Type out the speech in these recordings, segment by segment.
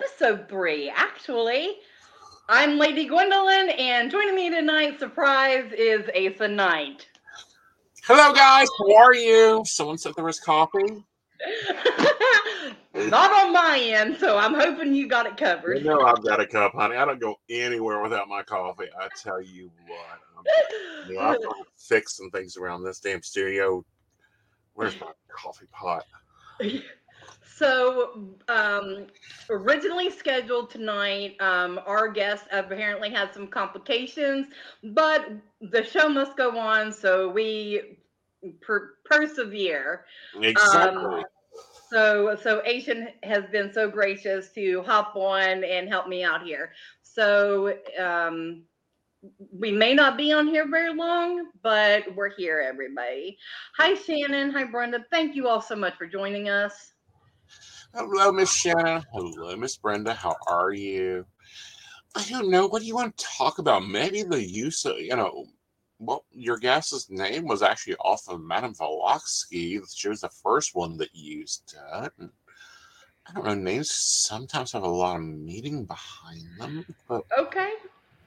Episode 3, actually. I'm Lady Gwendolyn, and joining me tonight, surprise, is Aeson Knight. Hello, guys. How are you? Someone said there was coffee. Not on my end, so I'm hoping you got it covered. You know I've got a cup, honey. I don't go anywhere without my coffee. I tell you what. I'm, you know, I'm fixing things around this damn studio. Where's my coffee pot? So, um, originally scheduled tonight, um, our guest apparently had some complications, but the show must go on, so we per- persevere. Exactly. Um, so, so Aeson has been so gracious to hop on and help me out here. So, um, we may not be on here very long, but we're here, everybody. Hi, Shannon. Hi, Brenda. Thank you all so much for joining us. Hello, Miss Shannon. Hello, Miss Brenda. How are you? I don't know. What do you want to talk about? Maybe the use of, you know, well, your guest's name was actually off of Madame Blavatsky. She was the first one that used it. I don't know. Names sometimes have a lot of meaning behind them, but Okay.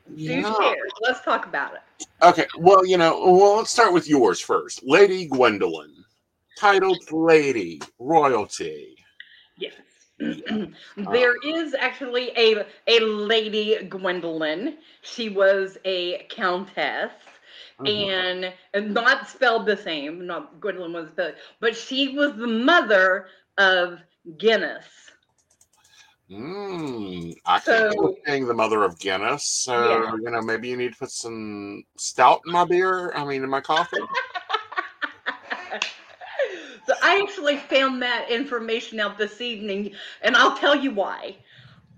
Do yeah. share. Let's talk about it. Okay. Well, you know, well, let's start with yours first. Lady Gwendolyn, titled Lady Royalty. Yes. there is actually a a lady Gwendolyn. She was a countess. Mhm. And, and not spelled the same, not Gwendolyn was spelled, but she was the mother of Guinness. Mm, I So- so, being the mother of Guinness, so you know maybe you need to put some stout in my beer. I mean, in my coffee. so I actually found that information out this evening, and I'll tell you why.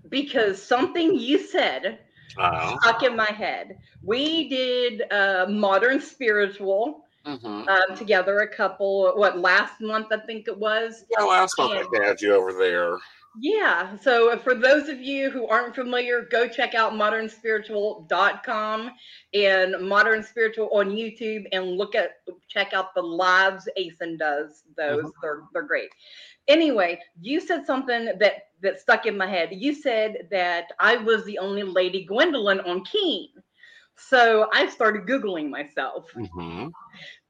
Because something you said Oh, stuck in my head. We did uh, modern spiritual mm-hmm. uh, together a couple, what, last month, I think it was. yeah. Last month I had you over there. Yeah. So for those of you who aren't familiar, go check out modernspiritual.com and modern spiritual on YouTube and look at check out the lives Aeson does. Those Mhm. they're they're great. Anyway, you said something that that stuck in my head. You said that I was the only Lady Gwendolyn on Keen. So I started Googling myself. Mm-hmm.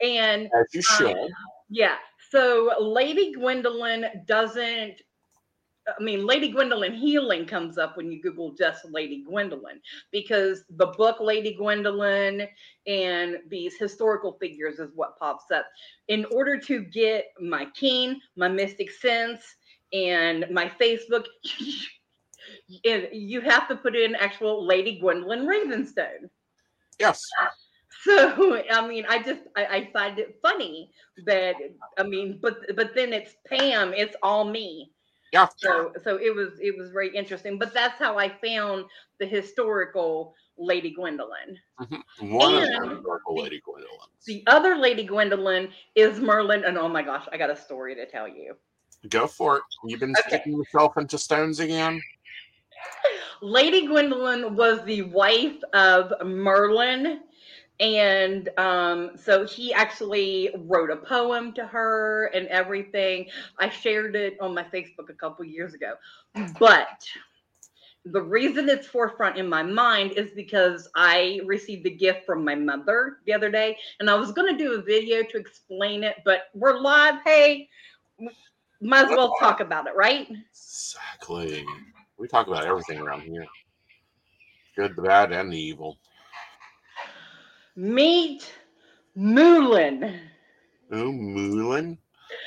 And As you Uh, should. yeah. So Lady Gwendolyn doesn't. I mean, Lady Gwendolyn healing comes up when you Google just Lady Gwendolyn because the book Lady Gwendolyn and these historical figures is what pops up. In order to get my keen, my mystic sense, and my Facebook, and you have to put in actual Lady Gwendolyn Ravenstone. Yes. So I mean, I just I, I find it funny that I mean, but but then it's Pam, it's all me. Yeah. So so it was it was very interesting. But that's how I found the historical Lady Gwendolyn. Mhm. One of the historical Lady Gwendolyn. The other Lady Gwendolyn is Merlin, and oh my gosh, I got a story to tell you. Go for it. You've been Okay. sticking yourself into stones again. Lady Gwendolyn was the wife of Merlin. And um, so he actually wrote a poem to her and everything. I shared it on my Facebook a couple years ago. But the reason it's forefront in my mind is because I received a gift from my mother the other day, and I was going to do a video to explain it, but we're live. Hey, might as well talk about it, right? Exactly. We talk about everything around here. Good, the bad, and the evil. Meet Merlin. Oh, Merlin.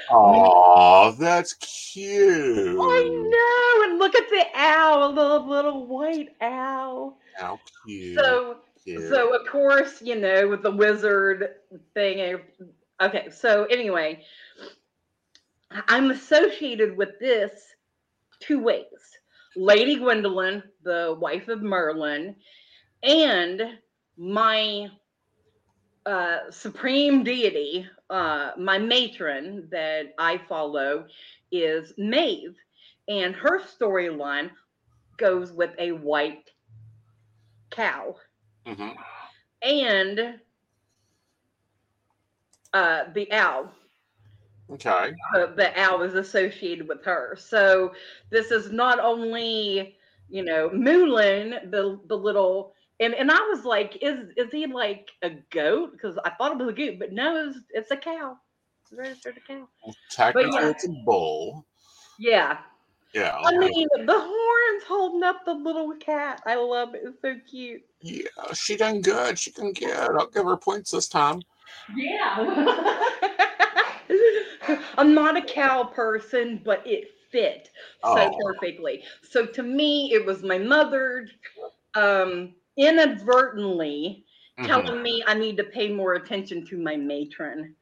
Oh, that's cute. I know, and look at the owl, a little little white owl. How cute. So, cute. so of course, you know, with the wizard thing. eh, Okay, so anyway, I'm associated with this two ways: Lady Gwendolyn, the wife of Merlin, and my uh, supreme deity, uh, my matron that I follow is Maeve, and her storyline goes with a white cow. Mhm. and uh, the owl. Okay. Uh, the owl is associated with her. So this is not only, you know, Merlin, the the little and and I was like, is is he like a goat? Because I thought it was a goat, but no, it's, it's a cow. It's registered a cow. Well, technically, yeah. it's a bull. Yeah. Yeah. I mean, the horns holding up the little cat. I love it. It's so cute. yeah, she done good. She done good. I'll give her points this time. Yeah. I'm not a cow person, but it fit so Oh. perfectly. So to me, it was my mother um, inadvertently Mhm. telling me I need to pay more attention to my matron.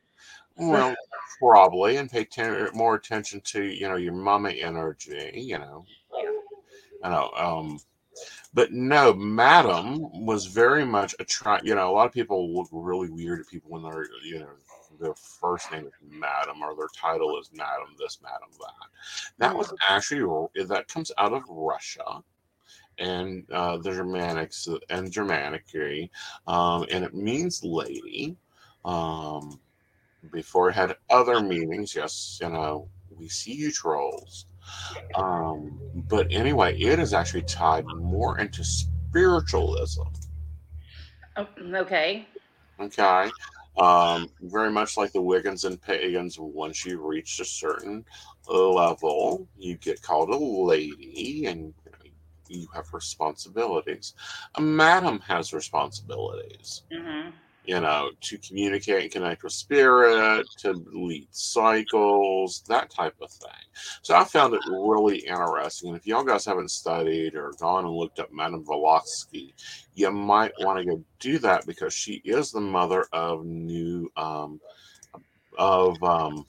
Well, probably, and pay ten- more attention to you know your mama energy. You know, Yeah. I know. Um, but no, Madam was very much a try. You know, a lot of people look really weird at people when they're you know their first name is Madam or their title is Madam this, Madam that. That was actually that comes out of Russia. And uh, the Germanics and Germanicry, um, and it means lady. Um, before it had other meanings. Yes, you know, we see you trolls. Um, but anyway, it is actually tied more into spiritualism. Oh, okay. Okay. Um, very much like the Wiccans and pagans, once you reach a certain level, you get called a lady and you have responsibilities. A madam has responsibilities. hmm you know, to communicate and connect with spirit, to lead cycles, that type of thing. So I found it really interesting. And if y'all guys haven't studied or gone and looked up Madame Blavatsky, you might want to go do that because she is the mother of new um, of um,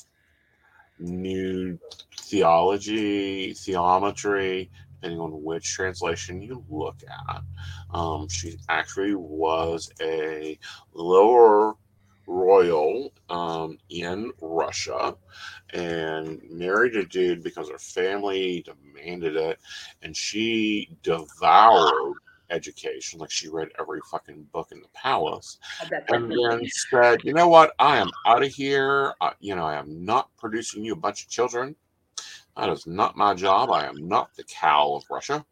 new theology, theometry, depending on which translation you look at. Um, she actually was a lower royal um, in Russia and married a dude because her family demanded it, and she devoured education. Like she read every fucking book in the palace, and then said, "You know what? I am out of here. I, you know, I am not producing you a bunch of children. That is not my job. I am not the cow of Russia."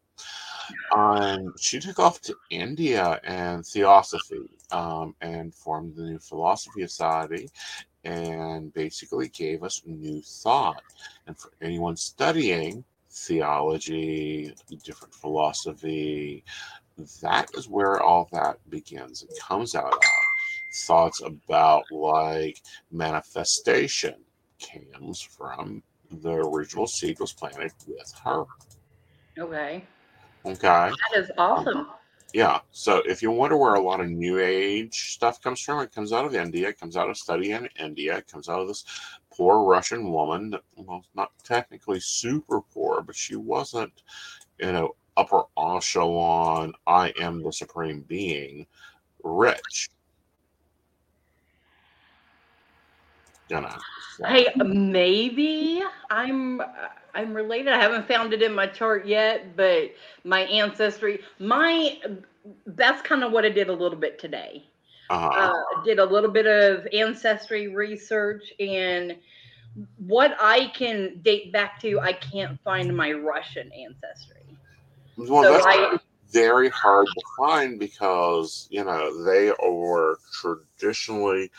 Um, she took off to India and Theosophy um, and formed the New Philosophy Society and basically gave us new thought. And for anyone studying theology, different philosophy, that is where all that begins and comes out of. Thoughts about like manifestation comes from the original seed was planted with her. okay. Okay. That is awesome. Yeah. So if you wonder where a lot of new age stuff comes from, it comes out of India. It comes out of study in India. It comes out of this poor Russian woman that, well, not technically super poor, but she wasn't, you know, upper echelon, I am the supreme being, rich. Hey, maybe I'm I'm related. I haven't found it in my chart yet, but my ancestry, my that's kind of what I did a little bit today. uh-huh. Uh, did a little bit of ancestry research, and what I can date back to, I can't find my Russian ancestry. well, so that's I- very hard to find because you know they are traditionally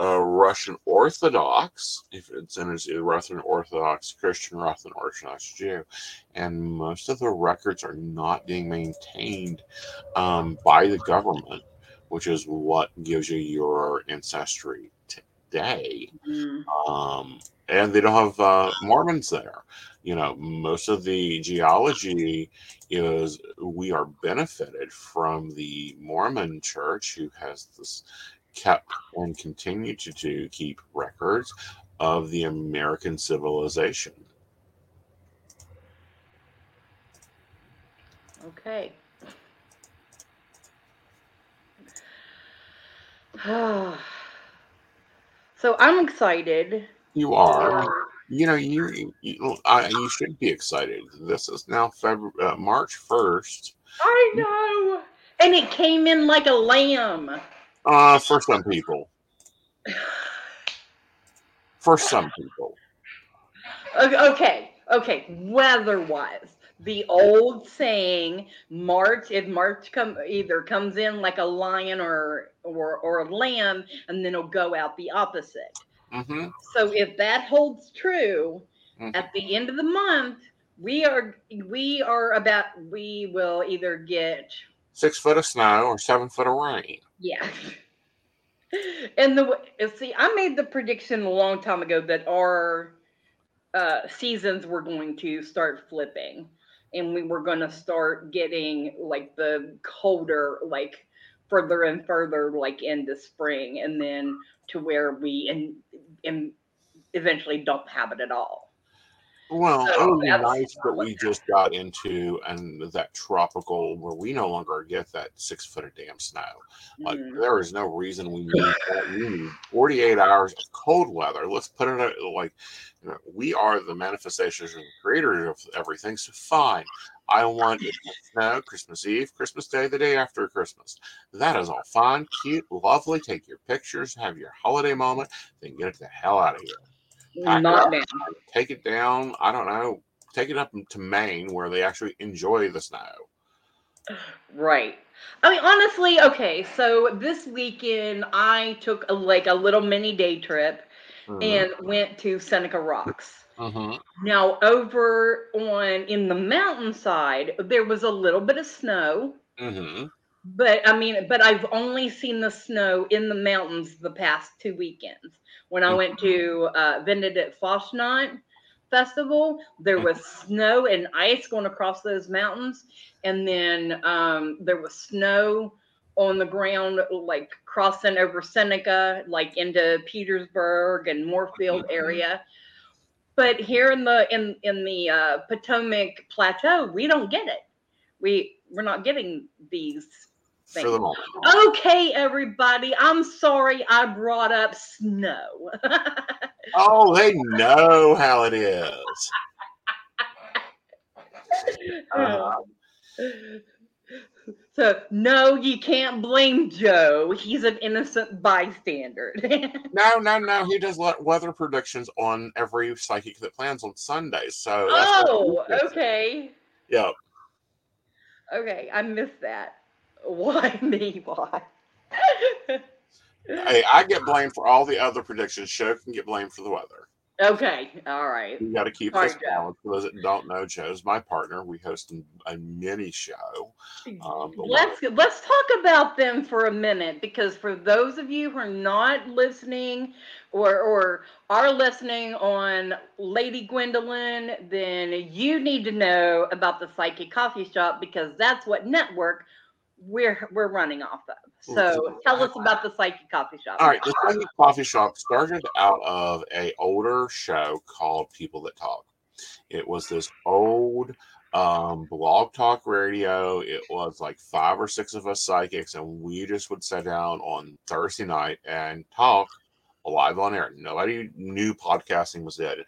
uh, Russian Orthodox, if it's in it's Russian Orthodox Christian, Russian Orthodox Jew, and most of the records are not being maintained um, by the government, which is what gives you your ancestry today Mm, um, and they don't have uh, Mormons there. You know, most of the geology is we are benefited from the Mormon Church, who has this kept and continue to do keep records of the American civilization. okay. so I'm excited. You are, you know, you you, I, you should be excited. This is now February, uh, March first. I know. And it came in like a lamb. Uh, for some people. For some people. Okay, okay. Weather-wise, the old saying, March if March come either comes in like a lion or or or a lamb, and then it'll go out the opposite. hmm So if that holds true, Mhm. at the end of the month, we are we are about we will either get Six foot of snow or seven foot of rain. yeah. And the see, I made the prediction a long time ago that our uh, seasons were going to start flipping, and we were going to start getting like the colder, like further and further, like into spring, and then to where we and and eventually don't have it at all. Well, So it would be nice that we just got into and that tropical where we no longer get that six foot of damn snow. Like Mm. there is no reason we need that. We need 48 hours of cold weather. Let's put it like you know, we are the manifestations and creators of everything. So fine. I want snow Christmas Eve, Christmas Day, the day after Christmas. That is all fine, cute, lovely. Take your pictures, have your holiday moment, then get the hell out of here. Pack Not up, now. take it down. I don't know. Take it up to Maine where they actually enjoy the snow. Right. I mean, honestly, okay. So this weekend, I took a, like a little mini day trip Mhm. and went to Seneca Rocks. Mhm. Now, over on in the mountainside, there was a little bit of snow, Mhm. But I mean, but I've only seen the snow in the mountains the past two weekends. When I went to uh, Benedict Fasnacht Festival, there was snow and ice going across those mountains, and then um, there was snow on the ground, like crossing over Seneca, like into Petersburg and Moorfield Mhm. area. But here in the in in the uh, Potomac Plateau, we don't get it. We we're not getting these For the moment. Okay, everybody, I'm sorry I brought up snow. Oh, they know how it is. Uh, so no, you can't blame Joe. He's an innocent bystander. no, no, no. He does weather predictions on every psychic that plans on Sundays. So that's oh, okay. Yeah. Okay, I missed that. Why me? Why? Hey, I get blamed for all the other predictions. Show can get blamed for the weather. okay, all right. We got to keep Sorry, this Joe. balance. For those that don't know, Joe's my partner. We host a mini show. Um, let's let's talk about them for a minute because for those of you who are not listening or or are listening on Lady Gwendolyn, then you need to know about the Psychic Coffee Shop because that's what network we're we're running off of. So tell us about the Psychic Coffee Shop. All right, the Psychic Coffee Shop started out of a older show called People That Talk. It was this old um, blog talk radio. It was like five or six of us psychics, and we just would sit down on Thursday night and talk live on air. Nobody knew podcasting was dead.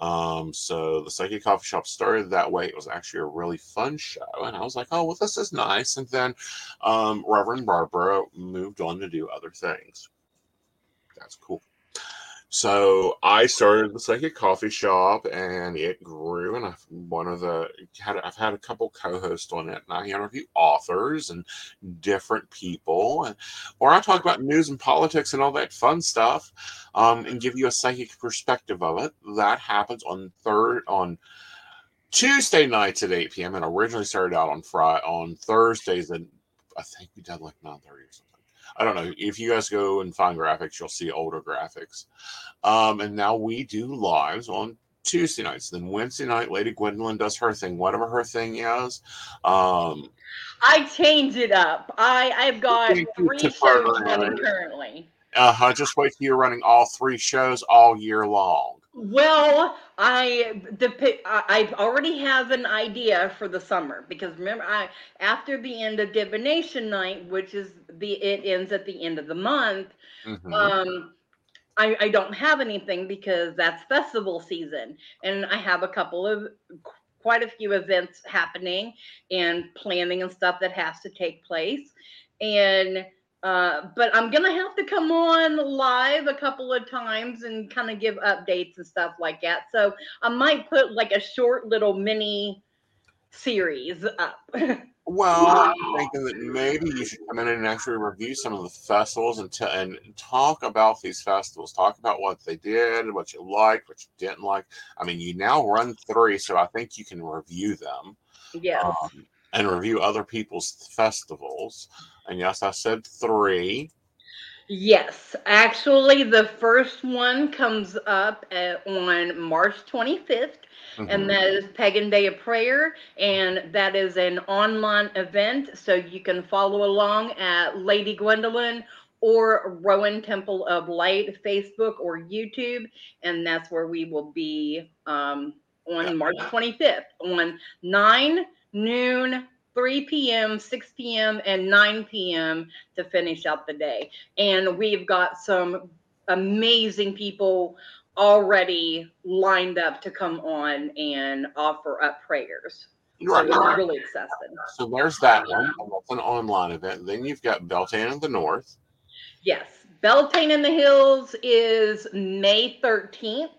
Um, so the Psychic Coffee Shop started that way. It was actually a really fun show, and I was like, "Oh, well, this is nice." And then um, Reverend Barbara moved on to do other things. That's cool. So I started the psychic coffee shop, and it grew. And I've one of the had I've had a couple co-hosts on it, and I interview authors and different people, and or I talk about news and politics and all that fun stuff, um, and give you a psychic perspective of it. That happens on third on Tuesday nights at eight p.m. and originally started out on Friday on Thursdays, and I think we did like nine or something. I don't know. If you guys go and find graphics, you'll see older graphics. Um, and now we do lives on Tuesday nights. Then Wednesday night, Lady Gwendolyn does her thing, whatever her thing is. Um, I changed it up. I I've got three shows running currently. uh, just wait till you're running all three shows all year long. Well, I the I already have an idea for the summer because remember I after the end of divination night, which is the it ends at the end of the month. Mhm. Um, I I don't have anything because that's festival season, and I have a couple of quite a few events happening and planning and stuff that has to take place, and Uh, but I'm gonna have to come on live a couple of times and kind of give updates and stuff like that. So I might put like a short little mini series up. Well, I'm thinking that maybe you should come in and actually review some of the festivals and, t- and talk about these festivals. Talk about what they did, what you liked, what you didn't like. I mean, you now run three, so I think you can review them. yes. Um, and review other people's festivals. And yes, I said three. Yes, actually, the first one comes up at, on March 25th, Mhm. and that is Pagan Day of Prayer, and that is an online event, so you can follow along at Lady Gwendolyn or Rowan Temple of Light Facebook or YouTube, and that's where we will be um, on March 25th on 9 noon. 3 p.m., 6 p.m., and 9 p.m. to finish out the day and we've got some amazing people already lined up to come on and offer up prayers. So Right. we're really excited. So there's that one. That's an online event. Then you've got Beltane in the North. Yes, Beltane in the Hills is May 13th.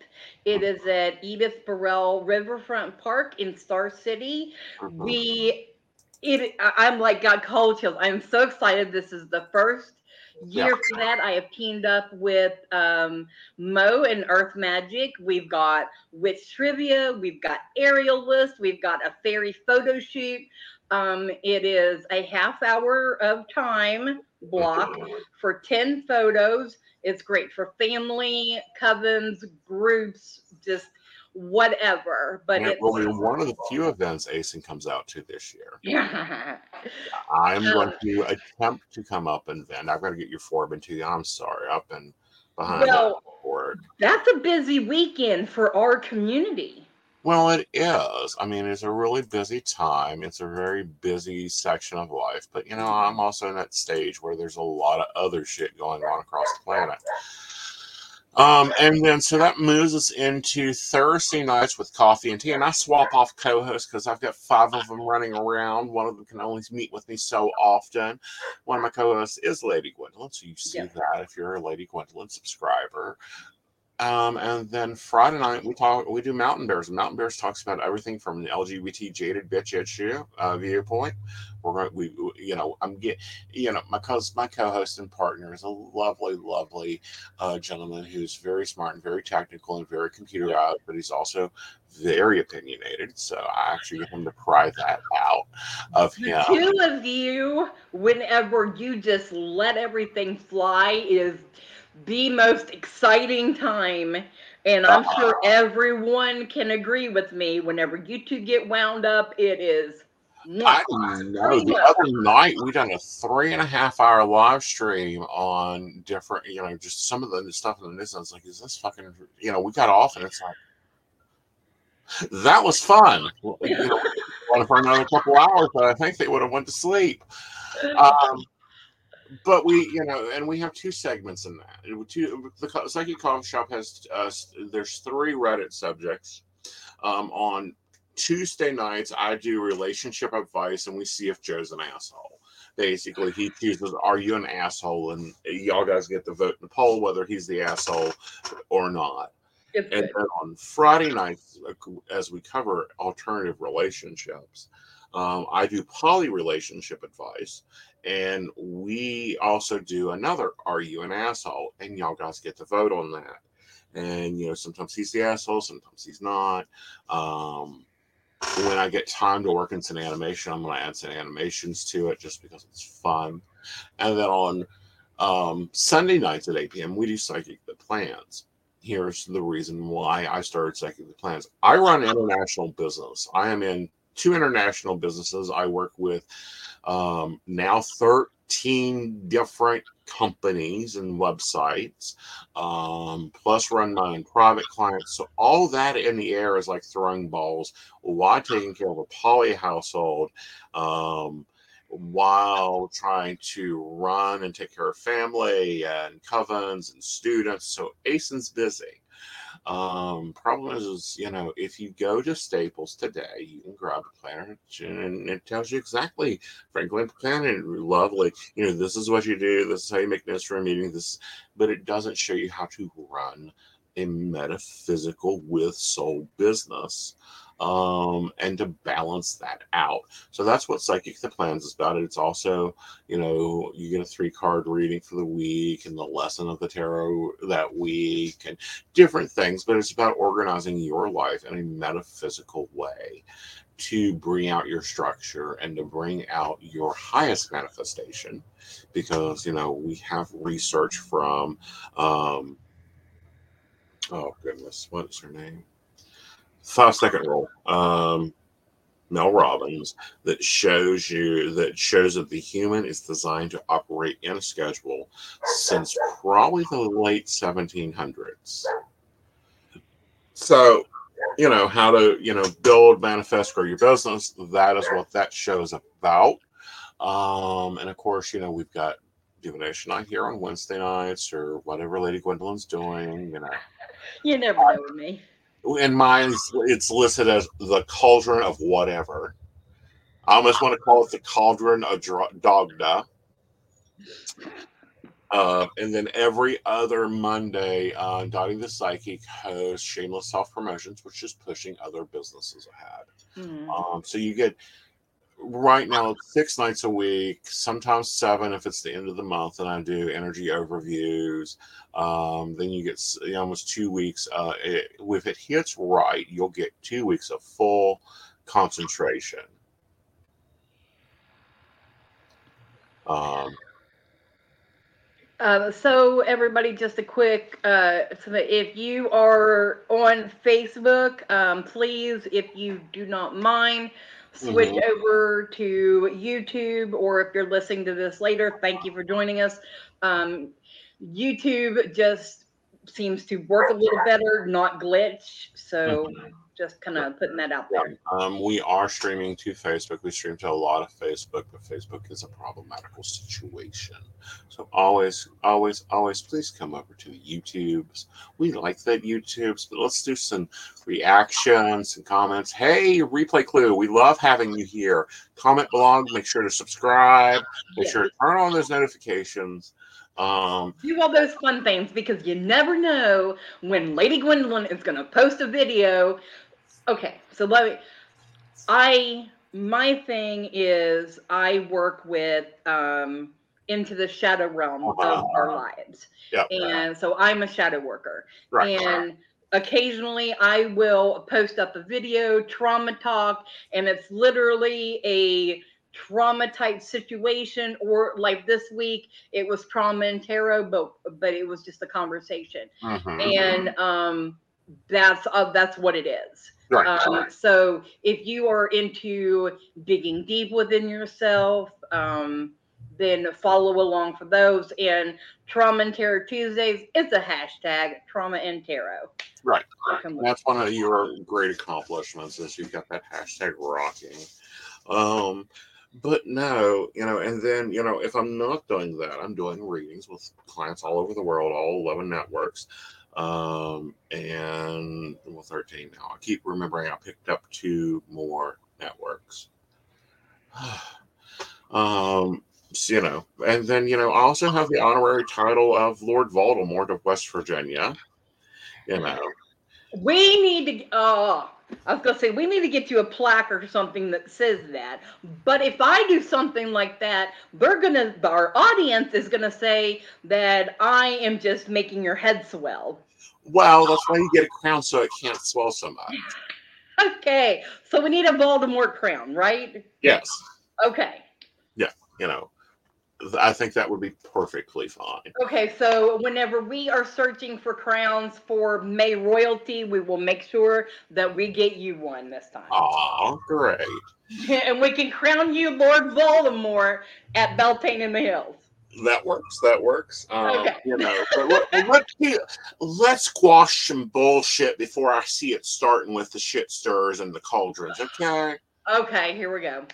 It is at Edith Barill Riverfront Park in Star City. Mhm. We, it, I'm like got cold chills. I'm so excited. This is the first year Yeah. for that. I have teamed up with um, Mo and Earth Magic. We've got witch trivia. We've got aerial list. We've got a fairy photo shoot. Um, it is a half hour of time block for 10 photos. It's great for family, covens, groups, just whatever. But And it it's will be one of the few events Aeson comes out to this year. yeah. I'm going Uh. to attempt to come up and vent. I've got to get your Forbin to you. I'm sorry. up and behind Well, it. that's a busy weekend for our community. Well, it is. I mean, it's a really busy time. It's a very busy section of life. But, you know, I'm also in that stage where there's a lot of other shit going on across the planet. Um, and then so that moves us into Thursday nights with coffee and tea. And I swap off co hosts because I've got five of them running around. One of them can only meet with me so often. One of my co hosts is Lady Gwendolyn. So you see Yeah. that if you're a Lady Gwendolyn subscriber. Um, and then Friday night we talk. We do Mountain Bears. Mountain Bears talks about everything from the LGBT jaded bitch issue uh, viewpoint. We're going. We, we- you know, I'm get. You know, my cause my co-host and partner is a lovely, lovely uh, gentleman who's very smart and very technical and very computerized, but he's also very opinionated. So I actually get him to pry that out of The him. two of you, whenever you just let everything fly, is the most exciting time. And I'm Uh-huh. sure everyone can agree with me. Whenever you two get wound up, it is. I know. The other night we done a three and a half hour live stream on different, you know, just some of the stuff in the news. I was like, is this fucking, you know, we got off and it's like, that was fun. You know, for another couple hours, but I think they would have went to sleep. Um, but we, you know, and we have two segments in that. Two, the Psychic Coffee Shop has, uh, there's three Reddit subjects. Um, on Tuesday nights, I do relationship advice, and we see if Joe's an asshole. Basically, he chooses, "Are you an asshole?" And y'all guys get to vote in the poll whether he's the asshole or not. And then on Friday nights, as we cover alternative relationships, um, I do poly relationship advice, and we also do another "Are you an asshole?" And y'all guys get to vote on that. And you know, sometimes he's the asshole, sometimes he's not. Um, when I get time to work in some animation, I'm going to add some animations to it just because it's fun. And then on um, Sunday nights at 8 p.m., we do Psychic the Plans. Here's the reason why I started Psychic the Plans. I run international business. I am in two international businesses. I work with um, now 13 different companies and websites, um, plus run my own private clients. So all that in the air is like throwing balls while taking care of a poly household, um, while trying to run and take care of family and covens and students. So Aeson's busy. Um, problem is, you know, if you go to Staples today, you can grab a planner and it tells you exactly, Franklin planner, lovely. You know, this is what you do. This is how you make notes for a meeting. This, but it doesn't show you how to run a metaphysical with soul business um, and to balance that out. So that's what Psychic the Plans is about. It's also, you know, you get a three card reading for the week and the lesson of the tarot that week and different things, but it's about organizing your life in a metaphysical way to bring out your structure and to bring out your highest manifestation because you know we have research from um oh goodness what's her name five second rule. Um, Mel Robbins that shows you that shows that the human is designed to operate in a schedule since probably the late 1700s. So, you know, how to, you know, build, manifest, grow your business. That is what that show is about. Um, and of course, you know, we've got divination night here on Wednesday nights or whatever Lady Gwendolyn's doing, you know. You never know with me in mine it's listed as the cauldron of whatever. I almost want to call it the cauldron of Dagda. Uh, and then every other Monday, uh, Dottie the Psychic hosts Shameless Self Promotions, which is pushing other businesses ahead. Mm-hmm. Um, so you get right now six nights a week, sometimes seven if it's the end of the month, and I do energy overviews. Um, then you get you know, almost two weeks. Uh, it, if it hits right, you'll get two weeks of full concentration. Um, uh, so everybody, just a quick, uh, so if you are on Facebook, um, please, if you do not mind, switch mm-hmm. over to YouTube, or if you're listening to this later, thank you for joining us. Um, YouTube just seems to work a little better, not glitch. So. Mm-hmm just kind of putting that out there. Um, we are streaming to Facebook. We stream to a lot of Facebook, but Facebook is a problematical situation. So always, always, always, please come over to the YouTubes. We like that YouTubes, but let's do some reactions and comments. Hey, Replay Clue, we love having you here. Comment below. Make sure to subscribe. Make yeah. sure to turn on those notifications. Um, do all those fun things because you never know when Lady Gwendolyn is going to post a video Okay, so let me. I my thing is I work with um into the shadow realm uh-huh. of our lives, yep. and so I'm a shadow worker, right. and occasionally I will post up a video trauma talk, and it's literally a trauma type situation or like this week it was trauma and tarot but but it was just a conversation mm-hmm. and um that's uh, that's what it is Right. Um, so if you are into digging deep within yourself, um, then follow along for those. And Trauma and Tarot Tuesdays is a hashtag Trauma and Tarot. Right. That's one of your great accomplishments is you've got that hashtag rocking. Um, but no, you know, and then, you know, if I'm not doing that, I'm doing readings with clients all over the world, all 11 networks um, and well, 13 now. I keep remembering I picked up two more networks. um, so, you know, and then you know, I also have the honorary title of Lord Voldemort of West Virginia. You know, we need to. Oh, I was gonna say we need to get you a plaque or something that says that. But if I do something like that, they're gonna our audience is gonna say that I am just making your head swell. Well, that's why you get a crown so it can't swell so much. okay, so we need a Voldemort crown, right? Yes. Okay. Yeah, you know, I think that would be perfectly fine. Okay, so whenever we are searching for crowns for May royalty, we will make sure that we get you one this time. Oh, great. and we can crown you Lord Voldemort at Beltane in the Hills that works. That works. Um, okay. You know, but let, let's let's squash some bullshit before I see it starting with the shit stirs and the cauldrons. Okay. Okay. Here we go.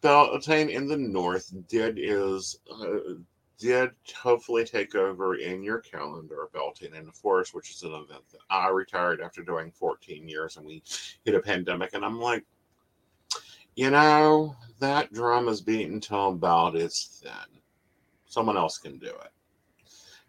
Beltane in the north did is uh, did hopefully take over in your calendar Beltane in the Forest, which is an event that I retired after doing 14 years and we hit a pandemic. And I'm like, you know, that drum is beaten till about its thin. Someone else can do it.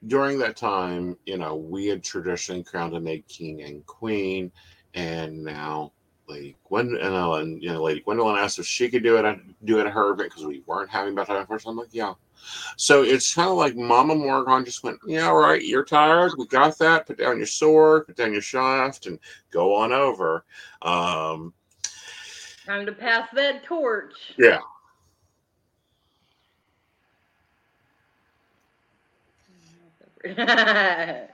During that time, you know, we had traditionally crowned a maid king and queen, and now Lady Gwendolyn, you know, Lady Gwendolyn asked if she could do it, do it at her event because we weren't having about time first. I'm like, yeah. So it's kind of like Mama Morgan just went, yeah, all right, you're tired. We got that. Put down your sword, put down your shaft, and go on over. Um, Time to pass that torch. Yeah.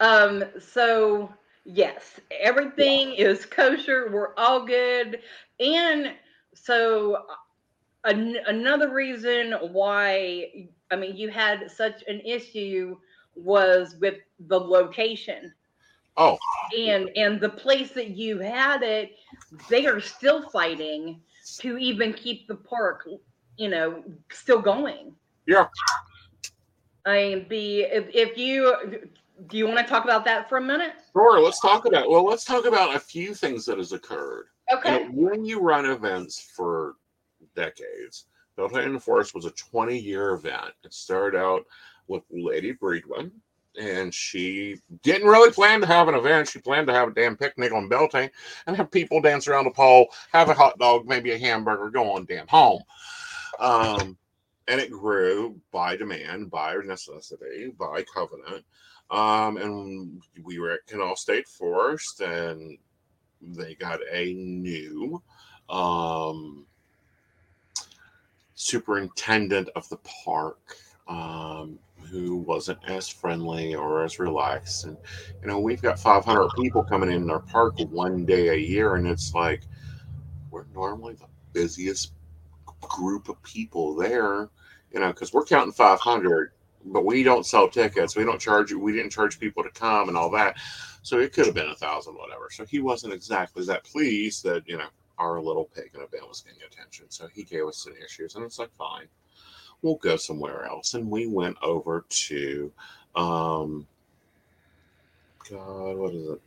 um, so yes, everything yeah. is kosher. We're all good. And so an- another reason why I mean you had such an issue was with the location. Oh. And and the place that you had it, they are still fighting to even keep the park, you know, still going. Yeah. I mean, the if, if you do you want to talk about that for a minute? Sure, let's talk about well, let's talk about a few things that has occurred. Okay. When you run events for decades, Beltane in the Forest was a 20 year event. It started out with Lady Breedwin, and she didn't really plan to have an event. She planned to have a damn picnic on Beltane and have people dance around the pole, have a hot dog, maybe a hamburger, go on damn home. Um, and it grew by demand, by necessity, by covenant. Um, and we were at Kanawha State Forest, and they got a new um, superintendent of the park. Um, who wasn't as friendly or as relaxed. And, you know, we've got 500 people coming in our park one day a year, and it's like we're normally the busiest group of people there, you know, because we're counting 500, but we don't sell tickets. We don't charge you. We didn't charge people to come and all that. So it could have been a thousand, whatever. So he wasn't exactly that pleased that, you know, our little pig pagan event was getting attention. So he gave us some issues, and it's like, fine we'll go somewhere else. And we went over to, um, God, what is it?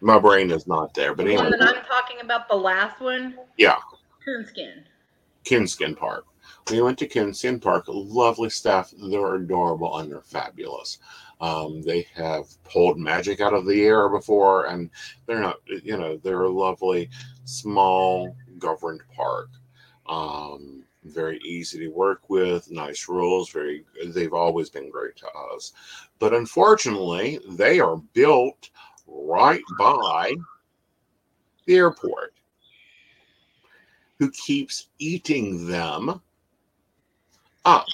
My brain is not there, but the anyway. one that I'm talking about, the last one. Yeah. Coonskin. Coonskin Park. We went to Coonskin Park. Lovely staff. They're adorable and they're fabulous. Um, they have pulled magic out of the air before, and they're not, you know, they're a lovely, small, governed park. Um, very easy to work with, nice rules, very they've always been great to us. But unfortunately, they are built right by the airport. Who keeps eating them up?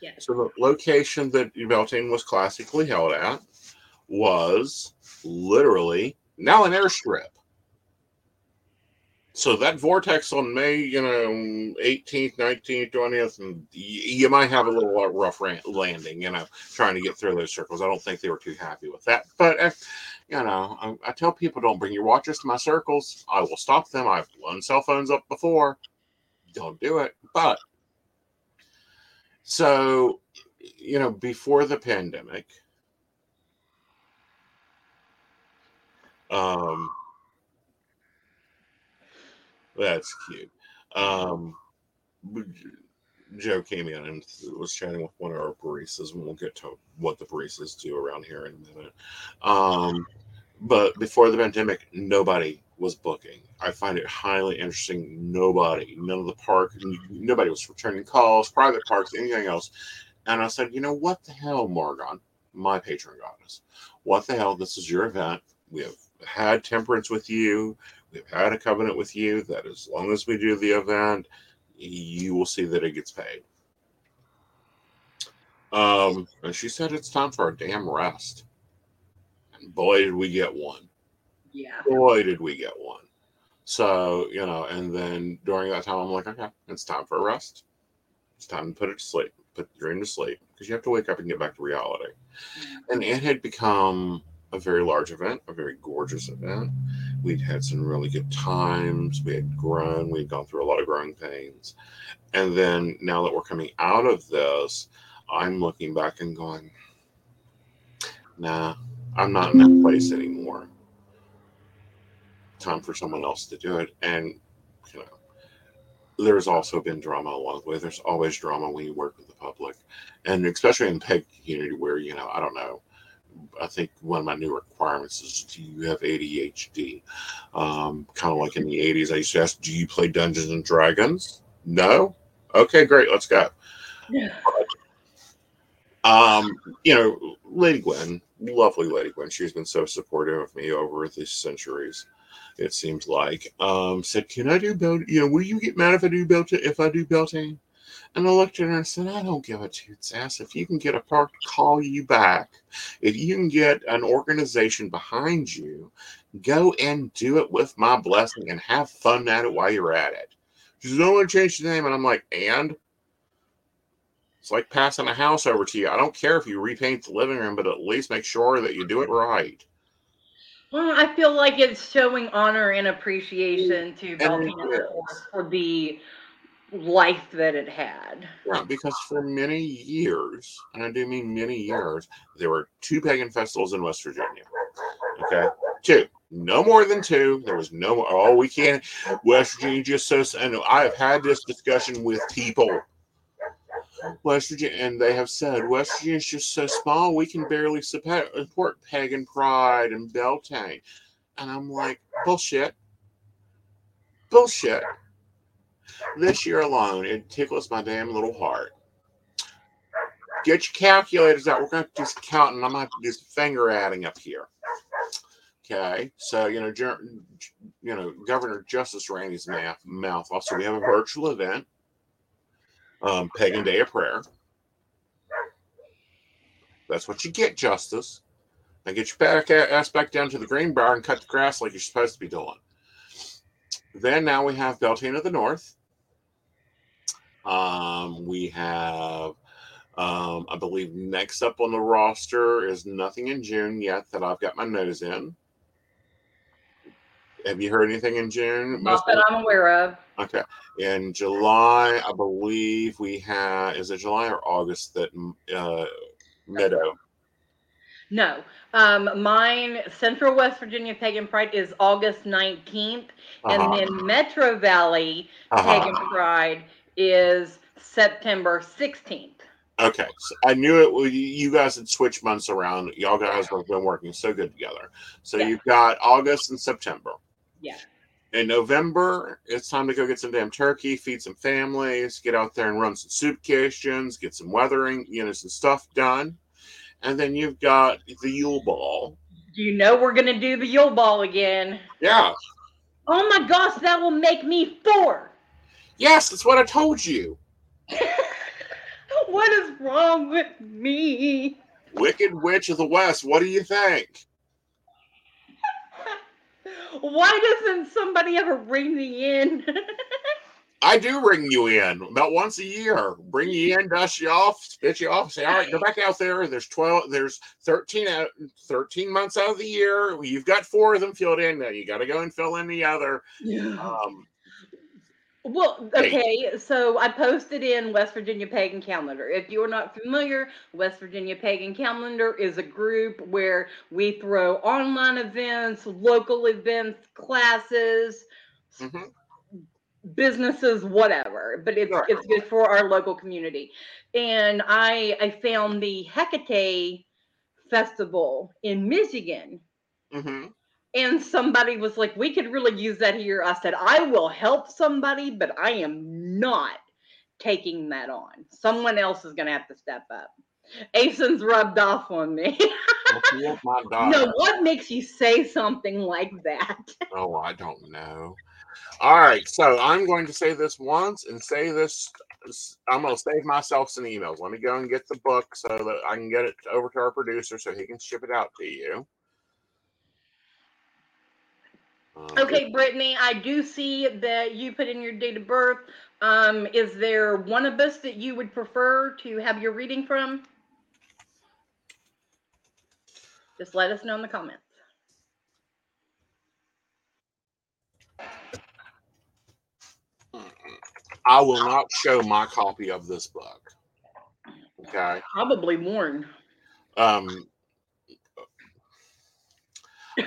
Yes. So the location that Beltane was classically held at was literally now an airstrip so that vortex on May, you know, 18th, 19th, 20th, and you might have a little uh, rough landing, you know, trying to get through those circles. I don't think they were too happy with that. But, uh, you know, I, I, tell people don't bring your watches to my circles. I will stop them. I've blown cell phones up before. Don't do it. But, so, you know, before the pandemic, um, that's cute. Um, Joe came in and was chatting with one of our baristas, and we'll get to what the baristas do around here in a minute. Um, but before the pandemic, nobody was booking. I find it highly interesting. Nobody, none of the park, nobody was returning calls, private parks, anything else. And I said, you know what the hell, Morgan, my patron goddess, what the hell? This is your event. We have had temperance with you. We've had a covenant with you that as long as we do the event, you will see that it gets paid. Um, and she said it's time for a damn rest. Boy, did we get one. Yeah. Boy, did we get one. So, you know, and then during that time, I'm like, okay, it's time for a rest. It's time to put it to sleep, put the dream to sleep, because you have to wake up and get back to reality. Mm-hmm. And it had become a very large event, a very gorgeous event. we'd had some really good times. We had grown. We'd gone through a lot of growing pains. And then now that we're coming out of this, I'm looking back and going, nah, I'm not in that place anymore. Time for someone else to do it. And, you know, there's also been drama along the way. There's always drama when you work with the public. And especially in the PEG community where, you know, I don't know, I think one of my new requirements is do you have ADHD? Um, kind of like in the 80s, I used to ask, do you play Dungeons and Dragons? No? Okay, great, let's go. Yeah. Um, you know, Lady Gwen, lovely Lady Gwen, she's been so supportive of me over the centuries. It seems like um, said, "Can I do belt? You know, will you get mad if I do belt? If I do belting?" And I looked at her and said, I don't give a toot's ass. If you can get a park to call you back, if you can get an organization behind you, go and do it with my blessing and have fun at it while you're at it. She says, I want to change the name. And I'm like, and? It's like passing a house over to you. I don't care if you repaint the living room, but at least make sure that you do it right. Well, I feel like it's showing honor and appreciation to Beltane for the life that it had. Yeah, because for many years, and I do mean many years, there were two pagan festivals in West Virginia. Okay, two, no more than two. There was no more. Oh, we can't. West Virginia just so. And I have had this discussion with people. West Virginia, and they have said West Virginia is just so small, we can barely support pagan pride and Beltane. And I'm like, bullshit. Bullshit. This year alone, it tickles my damn little heart. Get your calculators out. We're going to just count, and I'm going to do some finger adding up here. Okay, so you know, you know, Governor Justice Randy's mouth. Mouth. Also, we have a virtual event, um, Pagan Day of Prayer. That's what you get, Justice. Now get your back ass back down to the Greenbrier and cut the grass like you're supposed to be doing. Then now we have Beltane of the North. Um, we have, um, I believe, next up on the roster is nothing in June yet that I've got my nose in. Have you heard anything in June? Not that I'm aware of. Okay. In July, I believe we have, is it July or August that uh, Meadow? No. Um, mine, Central West Virginia Pagan Pride is August 19th. Uh-huh. And then Metro Valley uh-huh. Pagan Pride is September 16th. Okay, so I knew it. You guys had switched months around. Y'all guys have been working so good together. So yeah. you've got August and September. Yeah. In November, it's time to go get some damn turkey, feed some families, get out there and run some soup kitchens, get some weathering, you know, some stuff done. And then you've got the Yule Ball. Do you know we're gonna do the Yule Ball again? Yeah. Oh my gosh, that will make me four. Yes, that's what I told you. what is wrong with me? Wicked Witch of the West, what do you think? Why doesn't somebody ever ring me in? I do ring you in about once a year. Bring you in, dust you off, spit you off. Say, all right, go back out there. There's twelve. There's 13, out, 13 months out of the year. You've got four of them filled in. Now you got to go and fill in the other. Yeah. Um, well, okay, so I posted in West Virginia Pagan Calendar. If you're not familiar, West Virginia Pagan Calendar is a group where we throw online events, local events, classes, mm-hmm. businesses, whatever. But it's sure. it's good for our local community. And I I found the Hecate Festival in Michigan. Mm-hmm and somebody was like, "We could really use that here." I said, "I will help somebody, but I am not taking that on. Someone else is going to have to step up." Aeson's rubbed off on me. no, what makes you say something like that? oh, I don't know. All right, so I'm going to say this once and say this. I'm going to save myself some emails. Let me go and get the book so that I can get it over to our producer so he can ship it out to you. Okay, Brittany, I do see that you put in your date of birth. Um, is there one of us that you would prefer to have your reading from? Just let us know in the comments. I will not show my copy of this book. Okay. Probably worn. Um,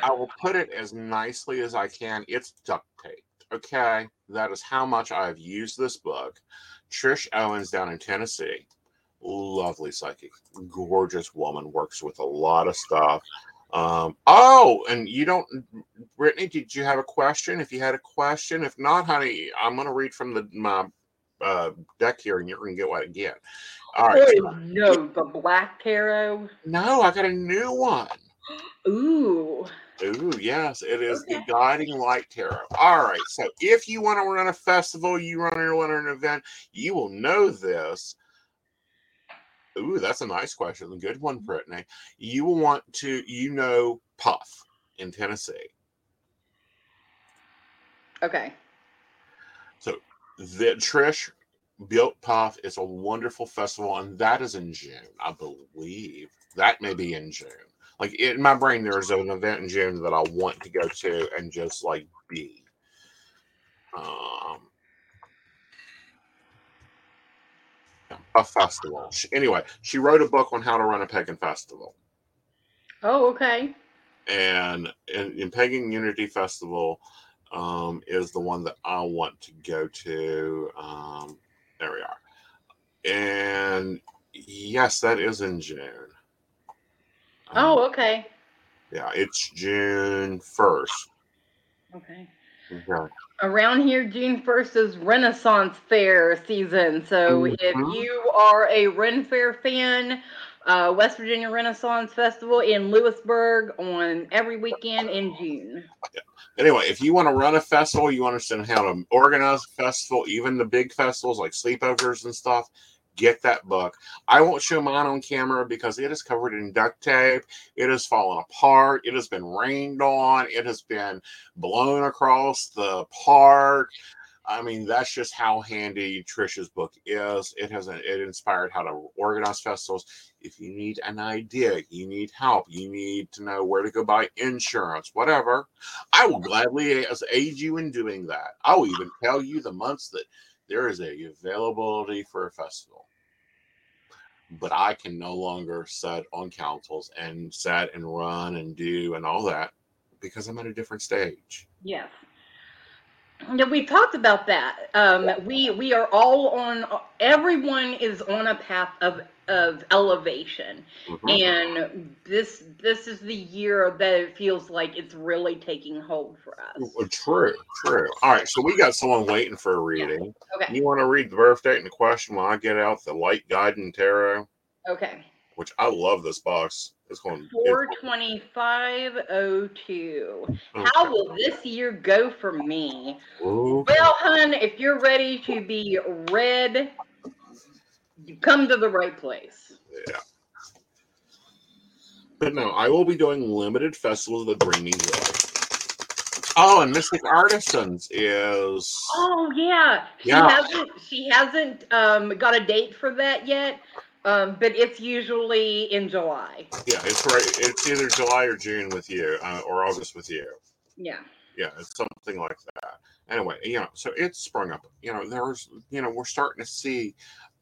I will put it as nicely as I can. It's duct taped. Okay. That is how much I've used this book. Trish Owens down in Tennessee. Lovely psychic, gorgeous woman, works with a lot of stuff. Um, oh, and you don't, Brittany, did you have a question? If you had a question, if not, honey, I'm going to read from the my uh, deck here and you're going to get what I get. All right. Oh, no, the black tarot. No, I got a new one. Ooh. Ooh, yes, it is Okay. the Guiding Light Tarot. All right, so if you want to run a festival, you run or run an event, you will know this. Ooh, that's a nice question. A good one, mm-hmm. Brittany. You will want to, you know, Puff in Tennessee. Okay. So, the Trish built Puff is a wonderful festival, and that is in June, I believe. That may be in June. Like in my brain, there's an event in June that I want to go to and just like be. Um, a festival. She, anyway, she wrote a book on how to run a pagan festival, Oh, okay. and in, in Pagan Unity Festival um, is the one that I want to go to. Um, there we are, and yes, that is in June. Um, Oh, okay. yeah, it's June first. Okay. Okay. Around here, June 1st is Renaissance Fair season. So if Mhm. you are a Ren Fair fan, uh, West Virginia Renaissance Festival in Lewisburg on every weekend in June. Anyway, if you want to run a festival, you understand how to organize a festival, even the big festivals like sleepovers and stuff, get that book. I won't show mine on camera because it is covered in duct tape. It has fallen apart. It has been rained on. It has been blown across the park. I mean, that's just how handy Trisha's book is. It has it inspired how to organize festivals. If you need an idea, you need help, you need to know where to go buy insurance, whatever, I will gladly aid you in doing that. I will even tell you the months that there is a availability for a festival. But I can no longer sit on councils and set and run and do and all that because I'm at a different stage. Yes. Yeah, we've talked about that. Um, we we are all on. Everyone is on a path of of elevation, Mhm. and this this is the year that it feels like it's really taking hold for us. True, true. All right, so we got someone waiting for a reading. Okay. You want to read the birth date and the question while I get out the light guiding tarot, Okay. which I love this box. It's going. Four twenty five oh two. it's- How will this year go for me? Ooh. Well, hun, if you're ready to be read, you come to the right place. Yeah. But no, I will be doing limited festivals of the Dreaming Joy. Oh, and Mystic Artisans is Oh yeah, she Yeah. hasn't she hasn't um, got a date for that yet, um, but it's usually in July. yeah, it's right. It's either July or June with you, uh, or August with you. Yeah. Yeah, it's something like that. Anyway, you know, so it's sprung up. You know, there's, you know, we're starting to see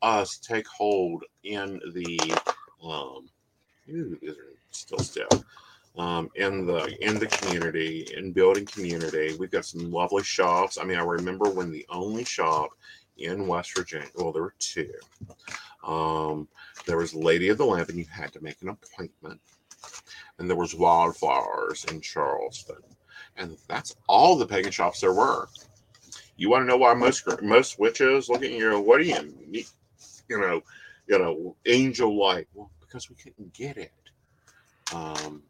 us take hold in the, um, these are still still, um, in the in the community, in building community. We've got some lovely shops. I mean, I remember when the only shop in West Virginia, well, there were two. Um, there was Lady of the Lamp, and you had to make an appointment. And there was Wildflowers in Charleston and that's all the pagan shops there were. You want to know why most most witches look at you? What do you? You know, you know, angel light. Well, because we couldn't get it. Um.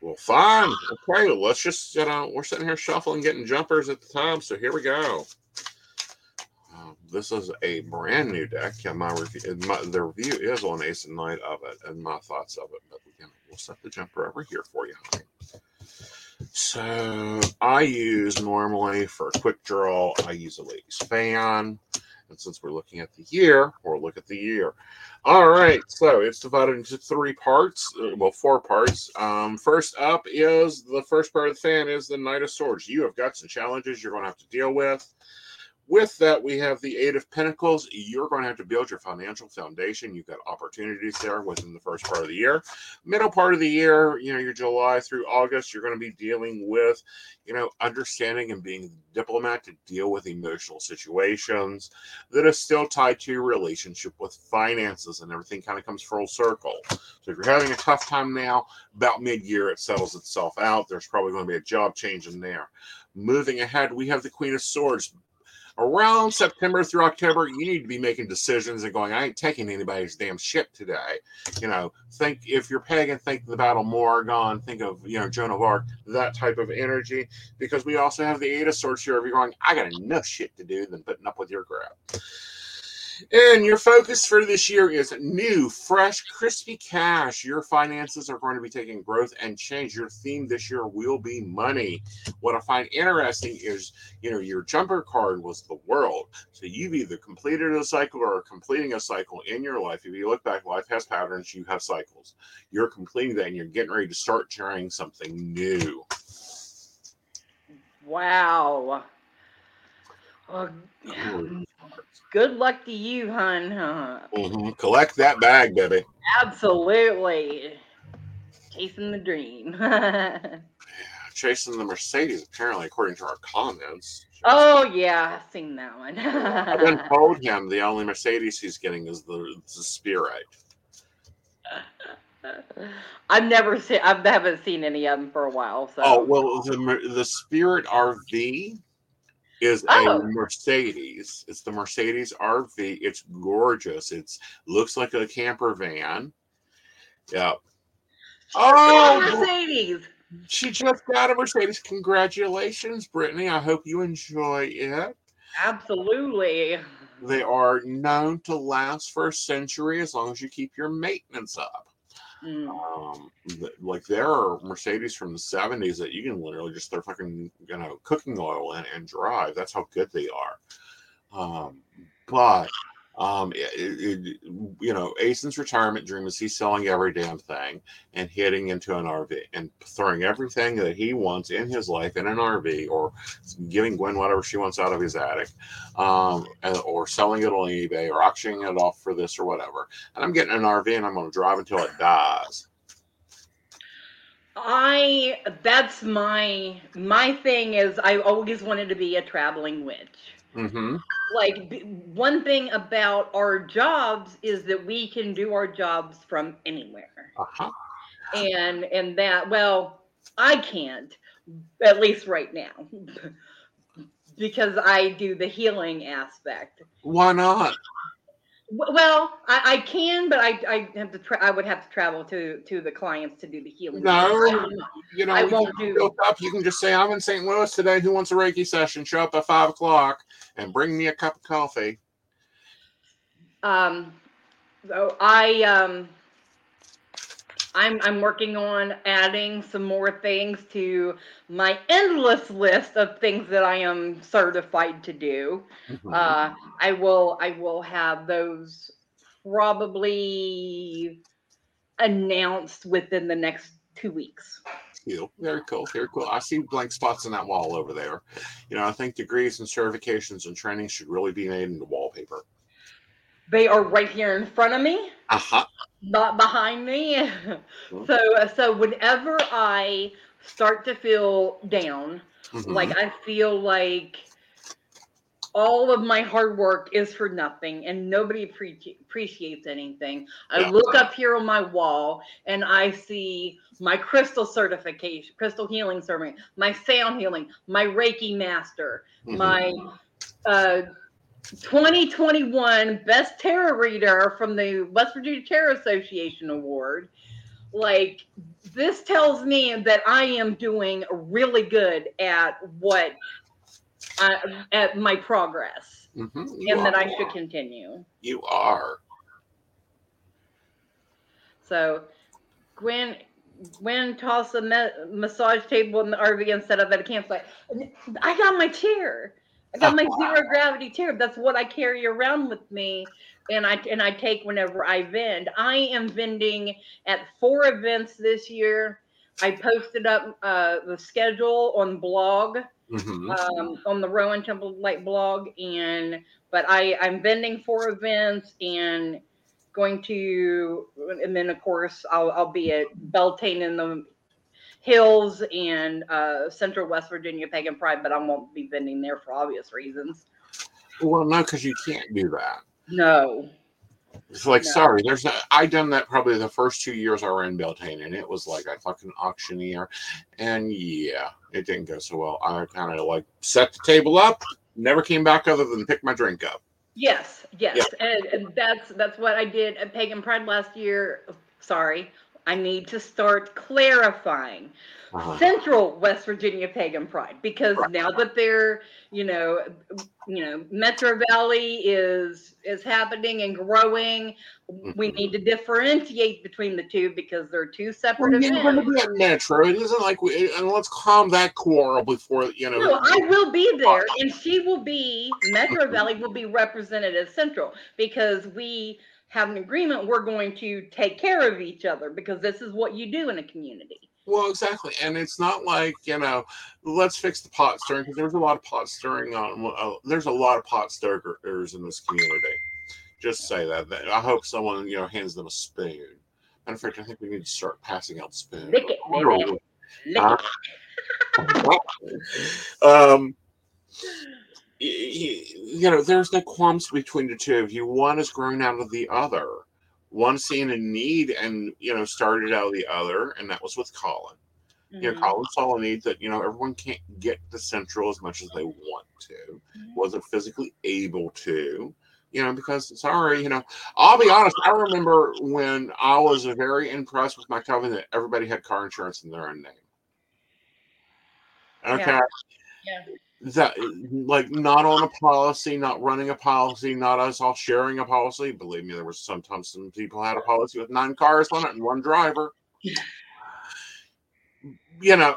Well, fine. Okay, let's just you know we're sitting here shuffling, getting jumpers at the time. So here we go. Um, this is a brand new deck. Yeah, my review, my, the review is on Aeson Knight of it, and my thoughts of it. But know, we'll set the jumper over here for you. honey. So I use normally for a quick draw, I use a lady's fan. And since we're looking at the year, we'll look at the year. All right, so it's divided into three parts, uh, well, four parts. Um, first up is the first part of the fan is the Knight of Swords. You have got some challenges you're going to have to deal with. With that, we have the Eight of Pentacles. You're going to have to build your financial foundation. You've got opportunities there within the first part of the year. Middle part of the year, you know, your July through August, you're going to be dealing with, you know, understanding and being diplomat to deal with emotional situations that are still tied to your relationship with finances and everything kind of comes full circle. So if you're having a tough time now, about mid year, it settles itself out. There's probably going to be a job change in there. Moving ahead, we have the Queen of Swords around September through October, you need to be making decisions and going, I ain't taking anybody's damn shit today. You know, think if you're pagan, think the Battle Morrigan, think of, you know, Joan of Arc, that type of energy. Because we also have the Eight of Swords here. If you're going, I got enough shit to do than putting up with your crap. And your focus for this year is new, fresh, crispy cash. Your finances are going to be taking growth and change. Your theme this year will be money. What I find interesting is, you know, your jumper card was the world. So you've either completed a cycle or are completing a cycle in your life. If you look back, life has patterns, you have cycles. You're completing that and you're getting ready to start trying something new. Wow. Good luck to you, hun. Mm-hmm. Collect that bag, baby. Absolutely. Chasing the dream. yeah, chasing the Mercedes, apparently, according to our comments. Oh, yeah, I've seen that one. I've been told him the only Mercedes he's getting is the, the Spirit. I've never seen. I haven't seen any of them for a while. So. Oh well, the the Spirit RV is oh. a Mercedes. It's the Mercedes RV. It's gorgeous. It's looks like a camper van. Yep. Oh, Mercedes. She just got a Mercedes. Congratulations, Brittany. I hope you enjoy it. Absolutely. They are known to last for a century as long as you keep your maintenance up. Mm. Um, like there are Mercedes from the 70s that you can literally just throw fucking you know cooking oil in and drive. That's how good they are. Um, but um, it, it, you know, Aeson's retirement dream is he's selling every damn thing and hitting into an RV and throwing everything that he wants in his life in an RV or giving Gwen whatever she wants out of his attic, um, or selling it on eBay or auctioning it off for this or whatever. And I'm getting an RV and I'm going to drive until it dies. I that's my my thing is I always wanted to be a traveling witch. Mm-hmm. Like one thing about our jobs is that we can do our jobs from anywhere. Uh-huh. And and that well, I can't at least right now. because I do the healing aspect. Why not? Well, I, I can, but I, I have to. Tra- I would have to travel to to the clients to do the healing. No, you know, I won't do. Up, you can just say, "I'm in St. Louis today. Who wants a Reiki session? Show up at five o'clock and bring me a cup of coffee." Um, so I um I'm I'm working on adding some more things to my endless list of things that I am certified to do. Mm-hmm. Uh, I will I will have those probably announced within the next two weeks. You very cool, very cool. I see blank spots in that wall over there. You know, I think degrees and certifications and training should really be made into wallpaper. They are right here in front of me. Uh huh not behind me. Mm-hmm. So so whenever I start to feel down, mm-hmm. like I feel like all of my hard work is for nothing and nobody pre- appreciates anything. I yeah. look up here on my wall and I see my crystal certification, crystal healing certificate, my sound healing, my Reiki master, mm-hmm. my uh, 2021 Best Tarot Reader from the West Virginia Tarot Association Award. Like, this tells me that I am doing really good at what, I, at my progress, mm-hmm. and are. that I should continue. You are. So, Gwen, Gwen tossed a me- massage table in the RV instead of at a campsite. I got my chair. I got my zero gravity chair. That's what I carry around with me, and I and I take whenever I vend. I am vending at four events this year. I posted up uh, the schedule on blog Mhm. um, on the Rowan Temple Light blog, and but I I'm vending for events and going to, and then of course I'll I'll be at Beltane in the Hills and uh, Central West Virginia Pagan Pride, but I won't be vending there for obvious reasons. Well, no, because you can't do that. No, It's like, No. sorry, there's not, I done that probably the first two years I ran Beltane, and it was like a fucking auctioneer. And yeah, it didn't go so well. I kind of like set the table up, never came back other than pick my drink up. Yes, yes, and, and that's that's what I did at Pagan Pride last year. Sorry, I need to start clarifying Uh-huh. Central West Virginia Pagan Pride because Right. now that they're you know you know Metro Valley is is happening and growing, we Mhm. need to differentiate between the two because they're two separate Well, you're going to events. be at Metro. It isn't like we, and let's calm that quarrel before you know. No, I will be there, and she will be Metro Valley will be represented as Central because we have an agreement. We're going to take care of each other because this is what you do in a community. Well, exactly, and it's not like you know, let's fix the pot stirring because there's a lot of pot stirring on. Uh, there's a lot of pot stirrers in this community. Just say that. that- I hope someone you know hands them a spoon. Matter of fact, I think we need to start passing out spoons. Lick it, baby. Lick Uh, um, y- y- you know, there's no qualms between the two of you. One is growing out of the other. One seeing a need and you know started out of the other, and that was with Colin. it. You know, mm-hmm. Colin saw a need that you know everyone can't get to Central as much as they want to. Mm-hmm. Wasn't physically able to. You know, because sorry, you know, I'll be honest. I remember when I was very impressed with my coven that everybody had car insurance in their own name. Okay. Yeah. Yeah. That like not on a policy, not running a policy, not us all sharing a policy. Believe me, there was sometimes some people had a policy with nine cars on it and one driver. You know,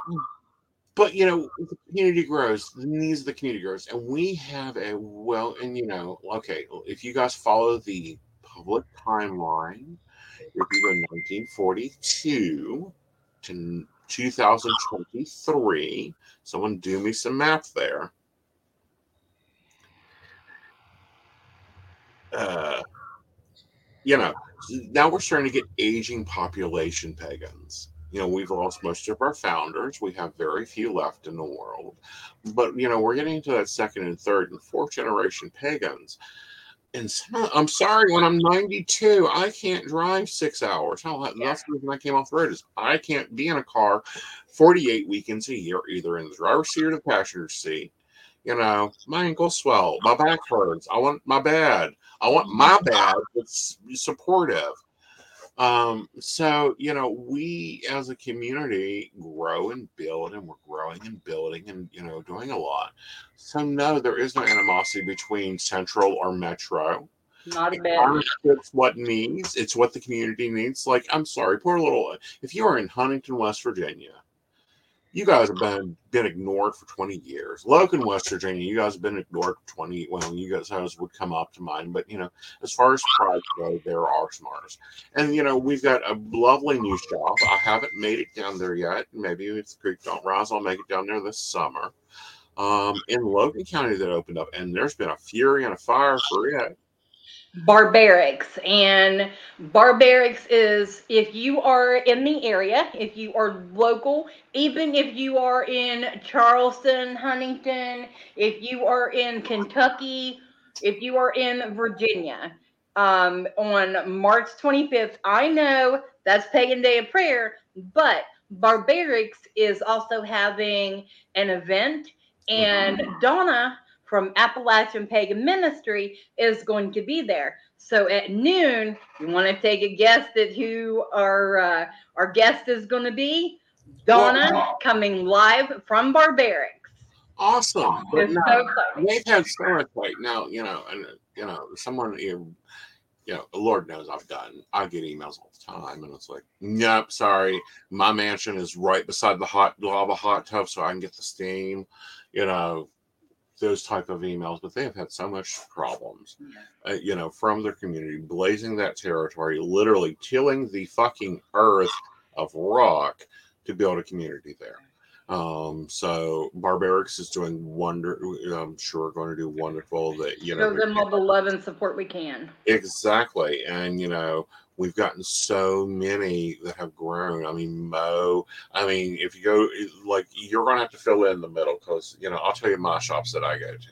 but you know, the community grows, the needs of the community grows, and we have a well, and you know, okay, if you guys follow the public timeline, if you go 1942 to 2023, someone do me some math there. Uh, you know, now we're starting to get aging population pagans. You know, we've lost most of our founders. We have very few left in the world. But, you know, we're getting into that second and third and fourth generation pagans. And I'm sorry, when I'm 92, I can't drive six hours. Hell, that- that's the reason I came off the road is I can't be in a car 48 weekends a year, either in the driver's seat or the passenger seat. You know, my ankles swell, my back hurts. I want my bed. I want oh, my bed that's supportive. Um, so you know, we as a community grow and build, and we're growing and building, and you know, doing a lot. So no, there is no animosity between Central or Metro. Not a bit. It's what needs. It's what the community needs. Like, I'm sorry, poor little. If you are in Huntington, West Virginia, you guys have been been ignored for 20 years. Logan, West Virginia, you guys have been ignored for 20. Well, you guys would come up to mind, but you know, as far as pride go, there are smarters. And you know, we've got a lovely new shop. I haven't made it down there yet. Maybe if the creek don't rise, I'll make it down there this summer. Um, in Logan County that opened up, and there's been a fury and a fire for it. Barbarics. And Barbarics is if you are in the area, if you are local, even if you are in Charleston, Huntington, if you are in Kentucky, if you are in Virginia, um, on March 25th, I know that's Pagan Day of Prayer, but Barbarics is also having an event, and Donna from Appalachian Pagan Ministry is going to be there. So at noon, you want to take a guess at who our uh, our guest is going to be? Donna coming live from Barbarics. Awesome. But so they've had so much like now, you know, and you know, someone you you know, the Lord knows I've done. I get emails all the time, and it's like, nope, sorry, my mansion is right beside the hot lava hot tub, so I can get the steam. You know, those type of emails. But they have had so much problems, uh, you know, from their community, blazing that territory, literally tilling the fucking earth of rock to build a community there. Um, so Barbarics is doing wonder. I'm sure going to do wonderful. That you know, Show them all the love and support we can. exactly, and you know, we've gotten so many that have grown. I mean, Mo. I mean, if you go, like, you're going to have to fill in the middle because you know, I'll tell you my shops that I go to.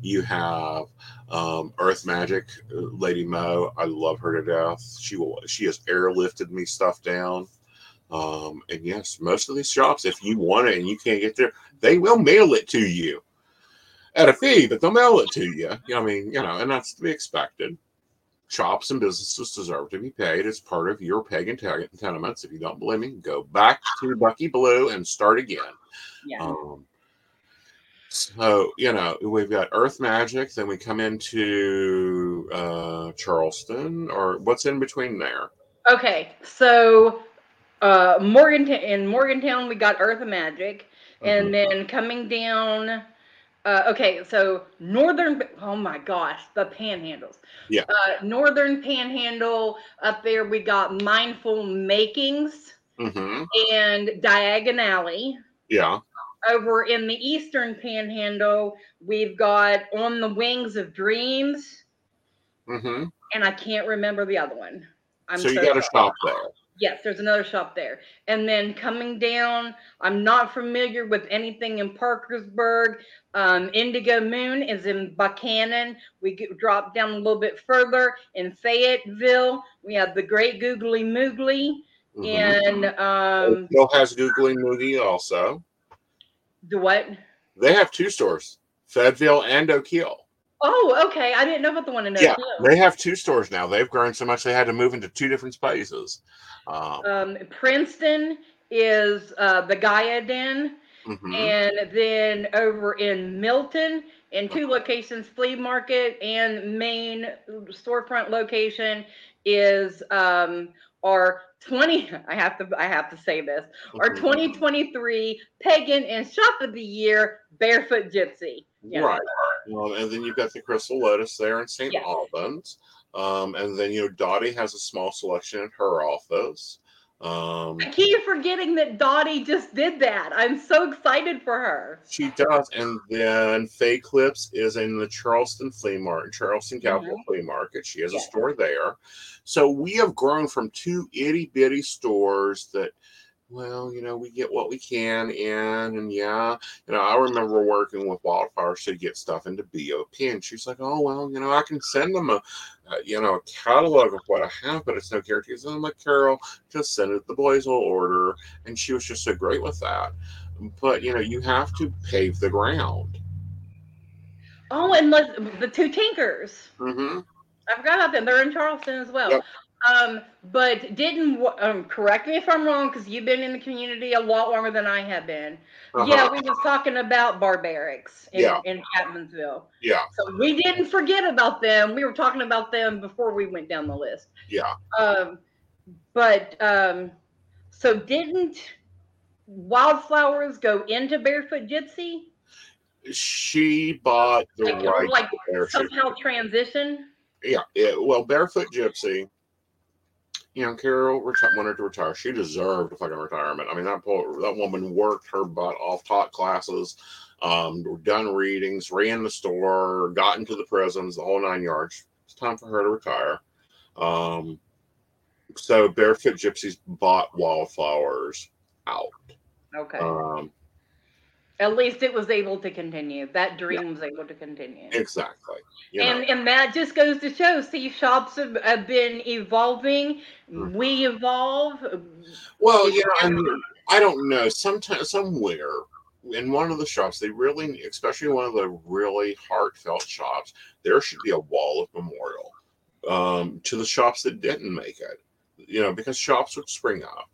You have um, Earth Magic, uh, Lady Mo. I love her to death. She will. She has airlifted me stuff down. Um, and yes, most of these shops, if you want it and you can't get there, they will mail it to you at a fee, but they'll mail it to you. I mean, you know, and that's to be expected. Shops and businesses deserve to be paid as part of your pagan tenements. If you don't believe me, go back to Bucky Blue and start again. Yeah. Um, so you know we've got Earth Magic, then we come into uh, Charleston, or what's in between there? Okay, so uh, Morgantown in Morgantown we got Earth Magic, and Mhm. then coming down. Uh, okay, so northern. Oh my gosh, the panhandles. Yeah. Uh, northern panhandle up there we got Mindful Makings hmm and Diagonally. Yeah. Over in the eastern panhandle we've got On the Wings of Dreams, Mm-hmm. and I can't remember the other one. I'm so you got to stop there. Yes, there's another shop there. And then coming down, I'm not familiar with anything in Parkersburg. Um, Indigo Moon is in Buckhannon. We get, drop down a little bit further in Fayetteville. We have the Great Googly Moogly. Mhm. And um, Bill has Googly Moogly also. the what? They have two stores, Fayetteville and Hill. Oh, okay. I didn't know about the one in Oak Yeah, Hill. they have two stores now. They've grown so much they had to move into two different spaces. Um, Um, Princeton is uh, the Gaia Den. mhm. And then over in Milton, in two locations, flea market and main storefront location is um our 20 I have to I have to say this. Our Mhm. 2023 pagan and shop of the year barefoot gypsy. Yeah. Right. Um, and then you've got the Crystal Lotus there in St. Yes. Albans. Um, and then, you know, Dottie has a small selection at her office. Um, I keep forgetting that Dottie just did that. I'm so excited for her. She does, and then Faye Clips is in the Charleston Flea Market, Charleston Capital Flea Market. She has a store there. So we have grown from two itty bitty stores that, well, you know, we get what we can in, and yeah, you know, I remember working with Wildflowers to get stuff into BOP, and she's like, oh well, you know, I can send them a, uh, you know, a catalog of what I have, but it's no guarantees. And I'm like, Carol, just send it. The boys will order, and she was just so great with that but you know you have to pave the ground Oh, and the, the two Tinkers. mm-hmm. I forgot about them. They're in Charleston as well. Yep. Um, but didn't um, correct me if I'm wrong because you've been in the community a lot longer than I have been. Yeah, we was talking about barbarics in, Uh-huh. Yeah. in Chapmansville. yeah So we didn't forget about them. We were talking about them before we went down the list. yeah Um, but um, so didn't Wildflowers go into Barefoot Gypsy? she bought the Like, right like somehow transition? yeah, yeah well barefoot gypsy you know carol reti- wanted to retire. She deserved a fucking retirement. I mean that poor, that woman worked her butt off taught classes um done readings ran the store got into the prisons the whole nine yards. It's time for her to retire. Um so barefoot gypsies bought wildflowers out. Okay. um At least it was able to continue. That dream was able to continue. Exactly. You and know, and that just goes to show see shops have, have been evolving Mhm. we evolve well, you know, and I don't know. Sometimes, somewhere in one of the shops, they really, especially one of the really heartfelt shops, there should be a wall of memorial um, to the shops that didn't make it. You know, because shops would spring up.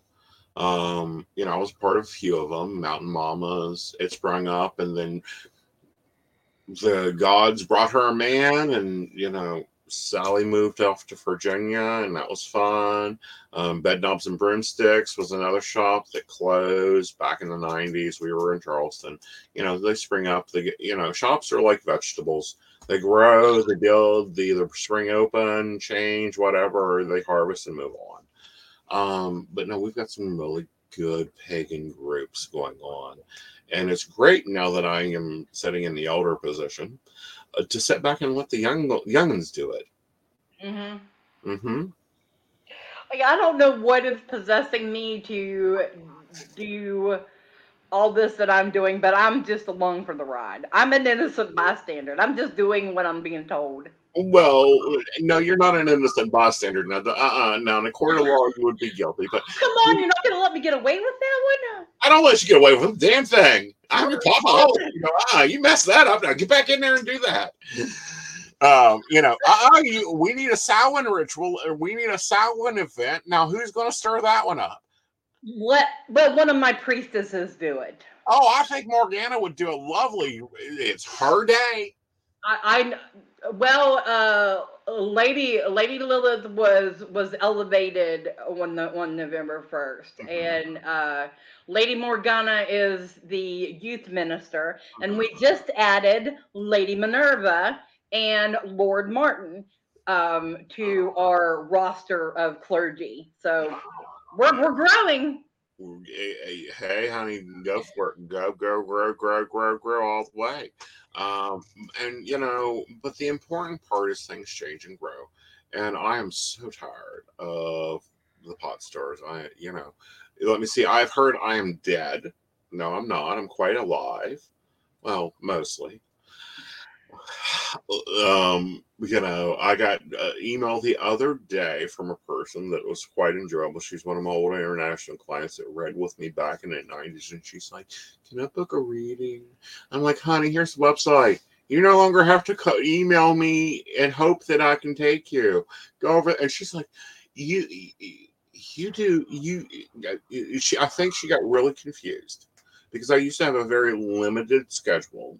Um, you know, I was part of a few of them. Mountain Mamas, it sprung up, and then the gods brought her a man, and you know, Sally moved off to Virginia, and that was fun. Um, Bed Knobs and Broomsticks was another shop that closed back in the 90s. We were in Charleston. You know, they spring up. They get, you know, shops are like vegetables. They grow, they build, they either spring open, change, whatever, they harvest and move on. Um, but no, we've got some really good pagan groups going on. And it's great now that I am sitting in the elder position uh, to sit back and let the young youngins do it. Mm-hmm. Mm-hmm. Like I don't know what is possessing me to do all this that I'm doing, but I'm just along for the ride. I'm an innocent bystander. I'm just doing what I'm being told. Well, no, you're not an innocent bystander. Now, uh-uh, now, in a court of law, you would be guilty. But Come on, you're not going to let me get away with that one? I don't let you get away with a damn thing. I'm your papa. Oh, you know, ah, you messed that up. Now get back in there and do that. Um, you know, uh, you, we need a Samhain ritual. Or we need a Samhain event. Now, who's going to stir that one up? Let but one of my priestesses do it. Oh, I think Morgana would do it lovely. It's her day. I, I well, uh, Lady Lady Lilith was was elevated on the on November 1st Mhm. and uh, Lady Morgana is the youth minister, and we Mhm. just added Lady Minerva and Lord Martin um, to our roster of clergy. So we're we're growing. Hey, honey, go for it. Go, go, grow, grow, grow, grow all the way. Um, and you know, but the important part is things change and grow. And I am so tired of the pot stars. I, you know, let me see. I've heard I am dead. No, I'm not. I'm quite alive. Well, mostly. Um, you know, I got uh, email the other day from a person that was quite enjoyable. She's one of my old international clients that read with me back in the 90s, and she's like, Can I book a reading? I'm like, Honey, here's the website. You no longer have to co- email me and hope that I can take you. Go over, and she's like, You, you do, you, she, I think she got really confused because I used to have a very limited schedule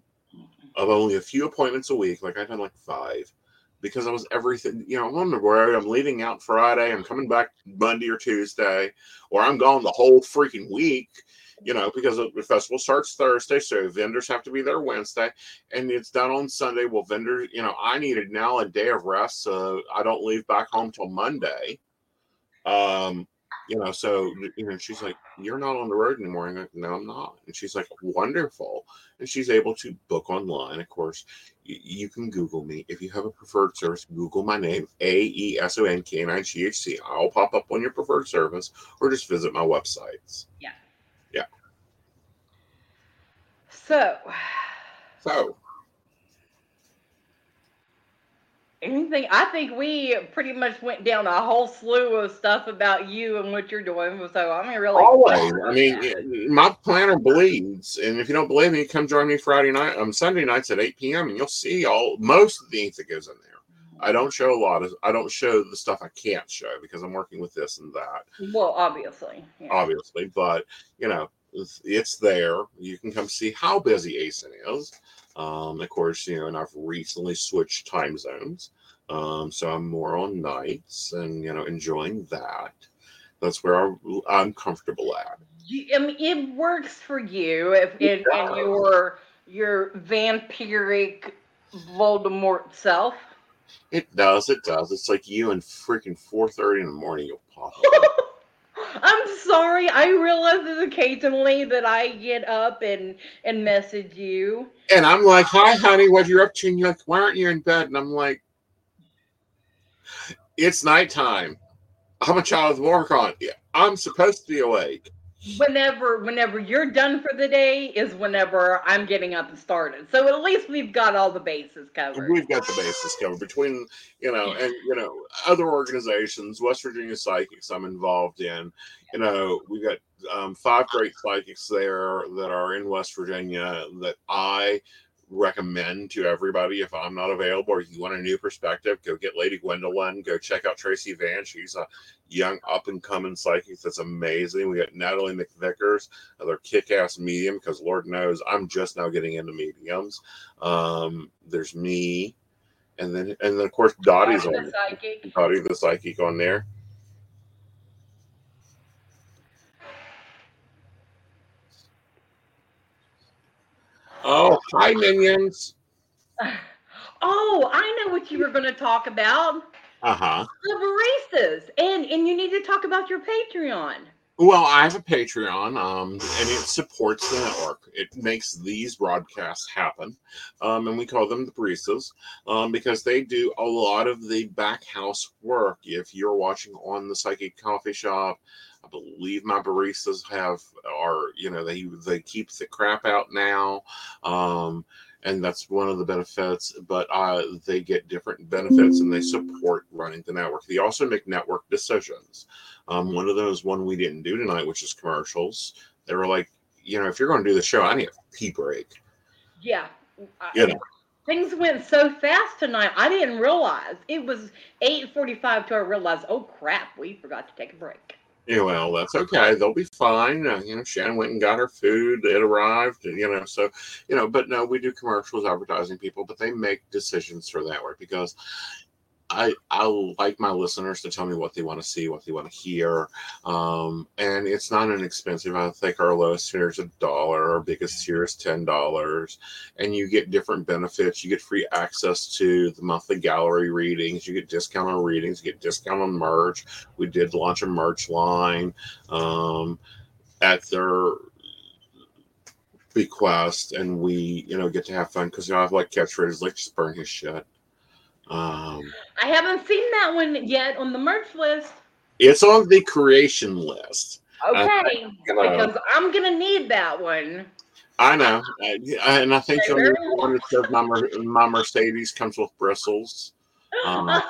of only a few appointments a week. Like I've done like five because I was everything, you know, I'm on the road. I'm leaving out Friday. I'm coming back Monday or Tuesday, or I'm gone the whole freaking week, you know, because the festival starts Thursday. So vendors have to be there Wednesday and it's done on Sunday. Well, vendors, you know, I needed now a day of rest. So I don't leave back home till Monday. Um, you know, so you know, she's like, "You're not on the road anymore." I'm like, "No, I'm not." And she's like, "Wonderful." And she's able to book online. Of course, y- you can Google me if you have a preferred service. Google my name, A E S O N K N I G H C. I'll pop up on your preferred service, or just visit my websites. Yeah. Yeah. So, So, anything? I think we pretty much went down a whole slew of stuff about you and what you're doing. So I'm really always, I mean, my planner bleeds, and if you don't believe me, come join me Friday night, um, Sunday nights at 8 p.m. and you'll see all most of the ink that goes in there. I don't show a lot of. I don't show the stuff I can't show because I'm working with this and that, Well, obviously. yeah. obviously. But you know, it's, it's there. You can come see how busy Aeson is. Um, of course, you know, and I've recently switched time zones, um, so I'm more on nights and you know enjoying that. That's where I'm, I'm comfortable at. I mean, it works for you if in, in your your vampiric Voldemort self. It does. It does. It's like you and freaking 4:30 in the morning. You'll pop up. I'm sorry. I realize that occasionally that I get up and and message you. And I'm like, hi, honey, what are you up to? And you're like, why aren't you in bed? And I'm like, it's nighttime. I'm a child with work on. I'm supposed to be awake. Whenever whenever you're done for the day is whenever I'm getting up and started. So at least we've got all the bases covered. We've got the bases covered between, you know, and, you know, other organizations, West Virginia Psychics I'm involved in. You know, we've got um, five great psychics there that are in West Virginia that I recommend to everybody if I'm not available or you want a new perspective, go get Lady Gwendolyn, go check out Tracy Van. She's a young up and coming psychic that's amazing. We got Natalie McVickers, another kick ass medium because Lord knows I'm just now getting into mediums. Um, there's me, and then and then of course Dottie's Dottie on the psychic. Dottie the psychic on there. Oh, hi minions. Oh, I know what you were going to talk about. Uh huh. The baristas, and and you need to talk about your Patreon. Well, I have a Patreon, um, and it supports the network. It makes these broadcasts happen, um, and we call them the baristas um, because they do a lot of the back house work. If you're watching on the Psychic Coffee Shop, I believe my baristas have are you know they they keep the crap out now. Um, and that's one of the benefits. But uh, they get different benefits and they support running the network. They also make network decisions. Um, one of those, one we didn't do tonight, which is commercials. They were like, you know, if you're going to do the show, I need a pee break. Yeah. You know. Things went so fast tonight. I didn't realize it was eight forty-five till I realized, oh crap, we forgot to take a break. Yeah, well, that's okay. They'll be fine. Uh, you know, Shannon went and got her food. It arrived. You know, so you know, but no, we do commercials, advertising people, but they make decisions for that way because I I like my listeners to tell me what they want to see, what they want to hear, um, and it's not inexpensive. I think our lowest tier is a dollar, our biggest tier is ten dollars, and you get different benefits. You get free access to the monthly gallery readings. You get discount on readings. You get discount on merch. We did launch a merch line um, at their bequest, and we you know get to have fun because you know, I have like catchphrases like just burn his shit. Um, I haven't seen that one yet on the merch list. It's on the creation list. Okay, because I'm gonna need that one. I know, I, and I think need one that says my, my Mercedes comes with bristles. Um,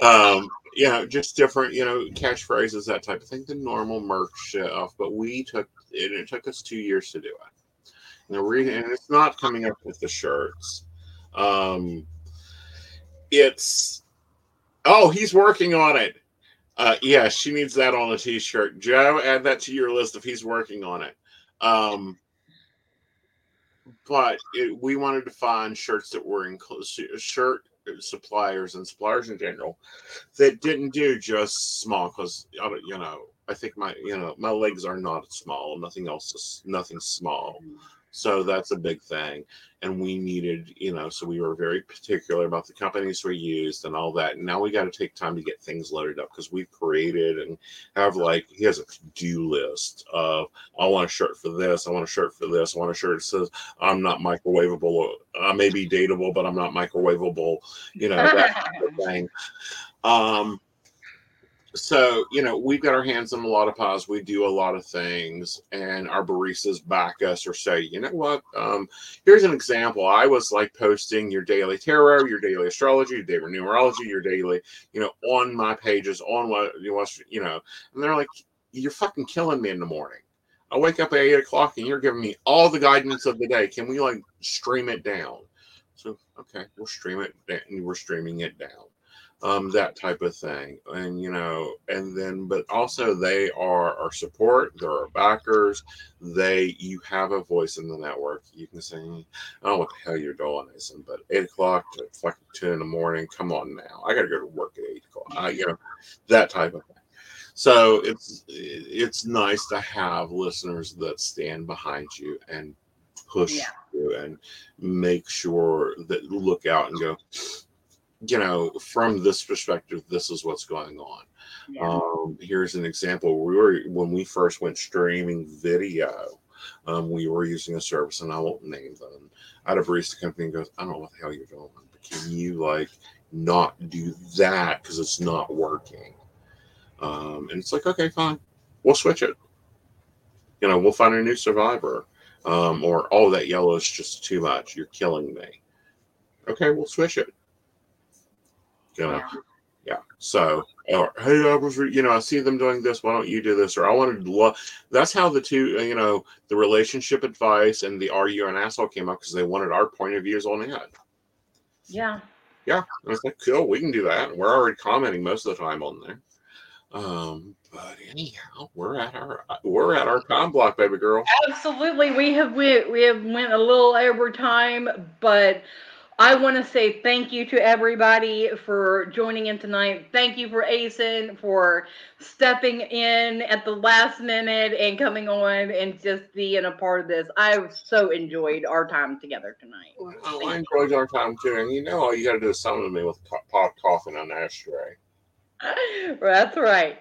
um, you know, just different, you know, catchphrases, that type of thing. The normal merch stuff, but we took it. It took us two years to do it. Reading, and it's not coming up with the shirts. Um, it's oh, he's working on it. Uh, yeah, she needs that on a t-shirt. Joe, add that to your list if he's working on it. Um, but it, we wanted to find shirts that were in shirt suppliers and suppliers in general that didn't do just small because you know I think my you know my legs are not small. Nothing else is nothing small. So that's a big thing. And we needed, you know, so we were very particular about the companies we used and all that. And now we got to take time to get things loaded up because we've created and have like, he has a to-do list of, I want a shirt for this. I want a shirt for this. I want a shirt that says, I'm not microwavable. I may be dateable, but I'm not microwavable, you know, that kind of thing. Um, so you know we've got our hands on a lot of pies. We do a lot of things and our baristas back us or say you know what? Um, here's an example. I was like posting your daily tarot your daily astrology your daily numerology your daily you know on my pages on what you want you know and they're like you're fucking killing me in the morning. I wake up at eight o'clock and you're giving me all the guidance of the day. Can we like stream it down? So okay we'll stream it and we're streaming it down um, that type of thing. And, you know, and then, but also they are our support, they're our backers. They, you have a voice in the network. You can say, I don't know what the hell you're doing, Jason, but eight o'clock to fucking two in the morning, come on now. I got to go to work at eight o'clock, I, you know, that type of thing. So it's it's nice to have listeners that stand behind you and push yeah. you and make sure that look out and go, you know, from this perspective, this is what's going on. Yeah. Um, here's an example. We were when we first went streaming video, um, we were using a service, and I won't name them. Out of the company and goes, I don't know what the hell you're doing, but can you like not do that because it's not working? Um, and it's like, okay, fine, we'll switch it. You know, we'll find a new survivor. Um, or oh, that yellow is just too much. You're killing me. Okay, we'll switch it yeah. yeah. So, or hey, I was, you know, I see them doing this. Why don't you do this? Or I wanted to love. That's how the two, you know, the relationship advice and the "Are you an asshole?" came up because they wanted our point of views on it. Yeah. Yeah, I was like, cool, we can do that. We're already commenting most of the time on there. Um, but anyhow, we're at our we're at our time block, baby girl. Absolutely, we have we we have went a little over time, but I want to say thank you to everybody for joining in tonight. Thank you for Aeson for stepping in at the last minute and coming on and just being a part of this. I so enjoyed our time together tonight. Well, I enjoyed our time too. And you know, all you got to do is summon me with pot coffee on an ashtray. That's right.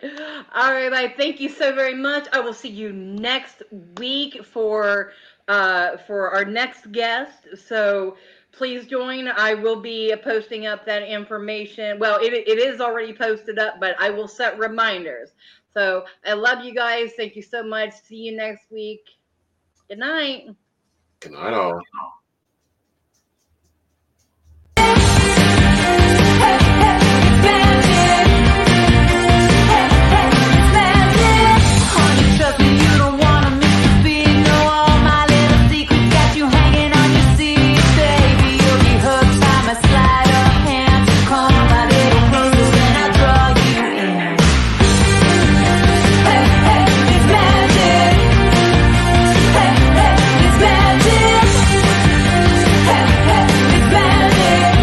All right, bye. Thank you so very much. I will see you next week for uh, for our next guest. So please join. I will be posting up that information. Well, it, it is already posted up, but I will set reminders. So I love you guys. Thank you so much. See you next week. Good night. Good night, all.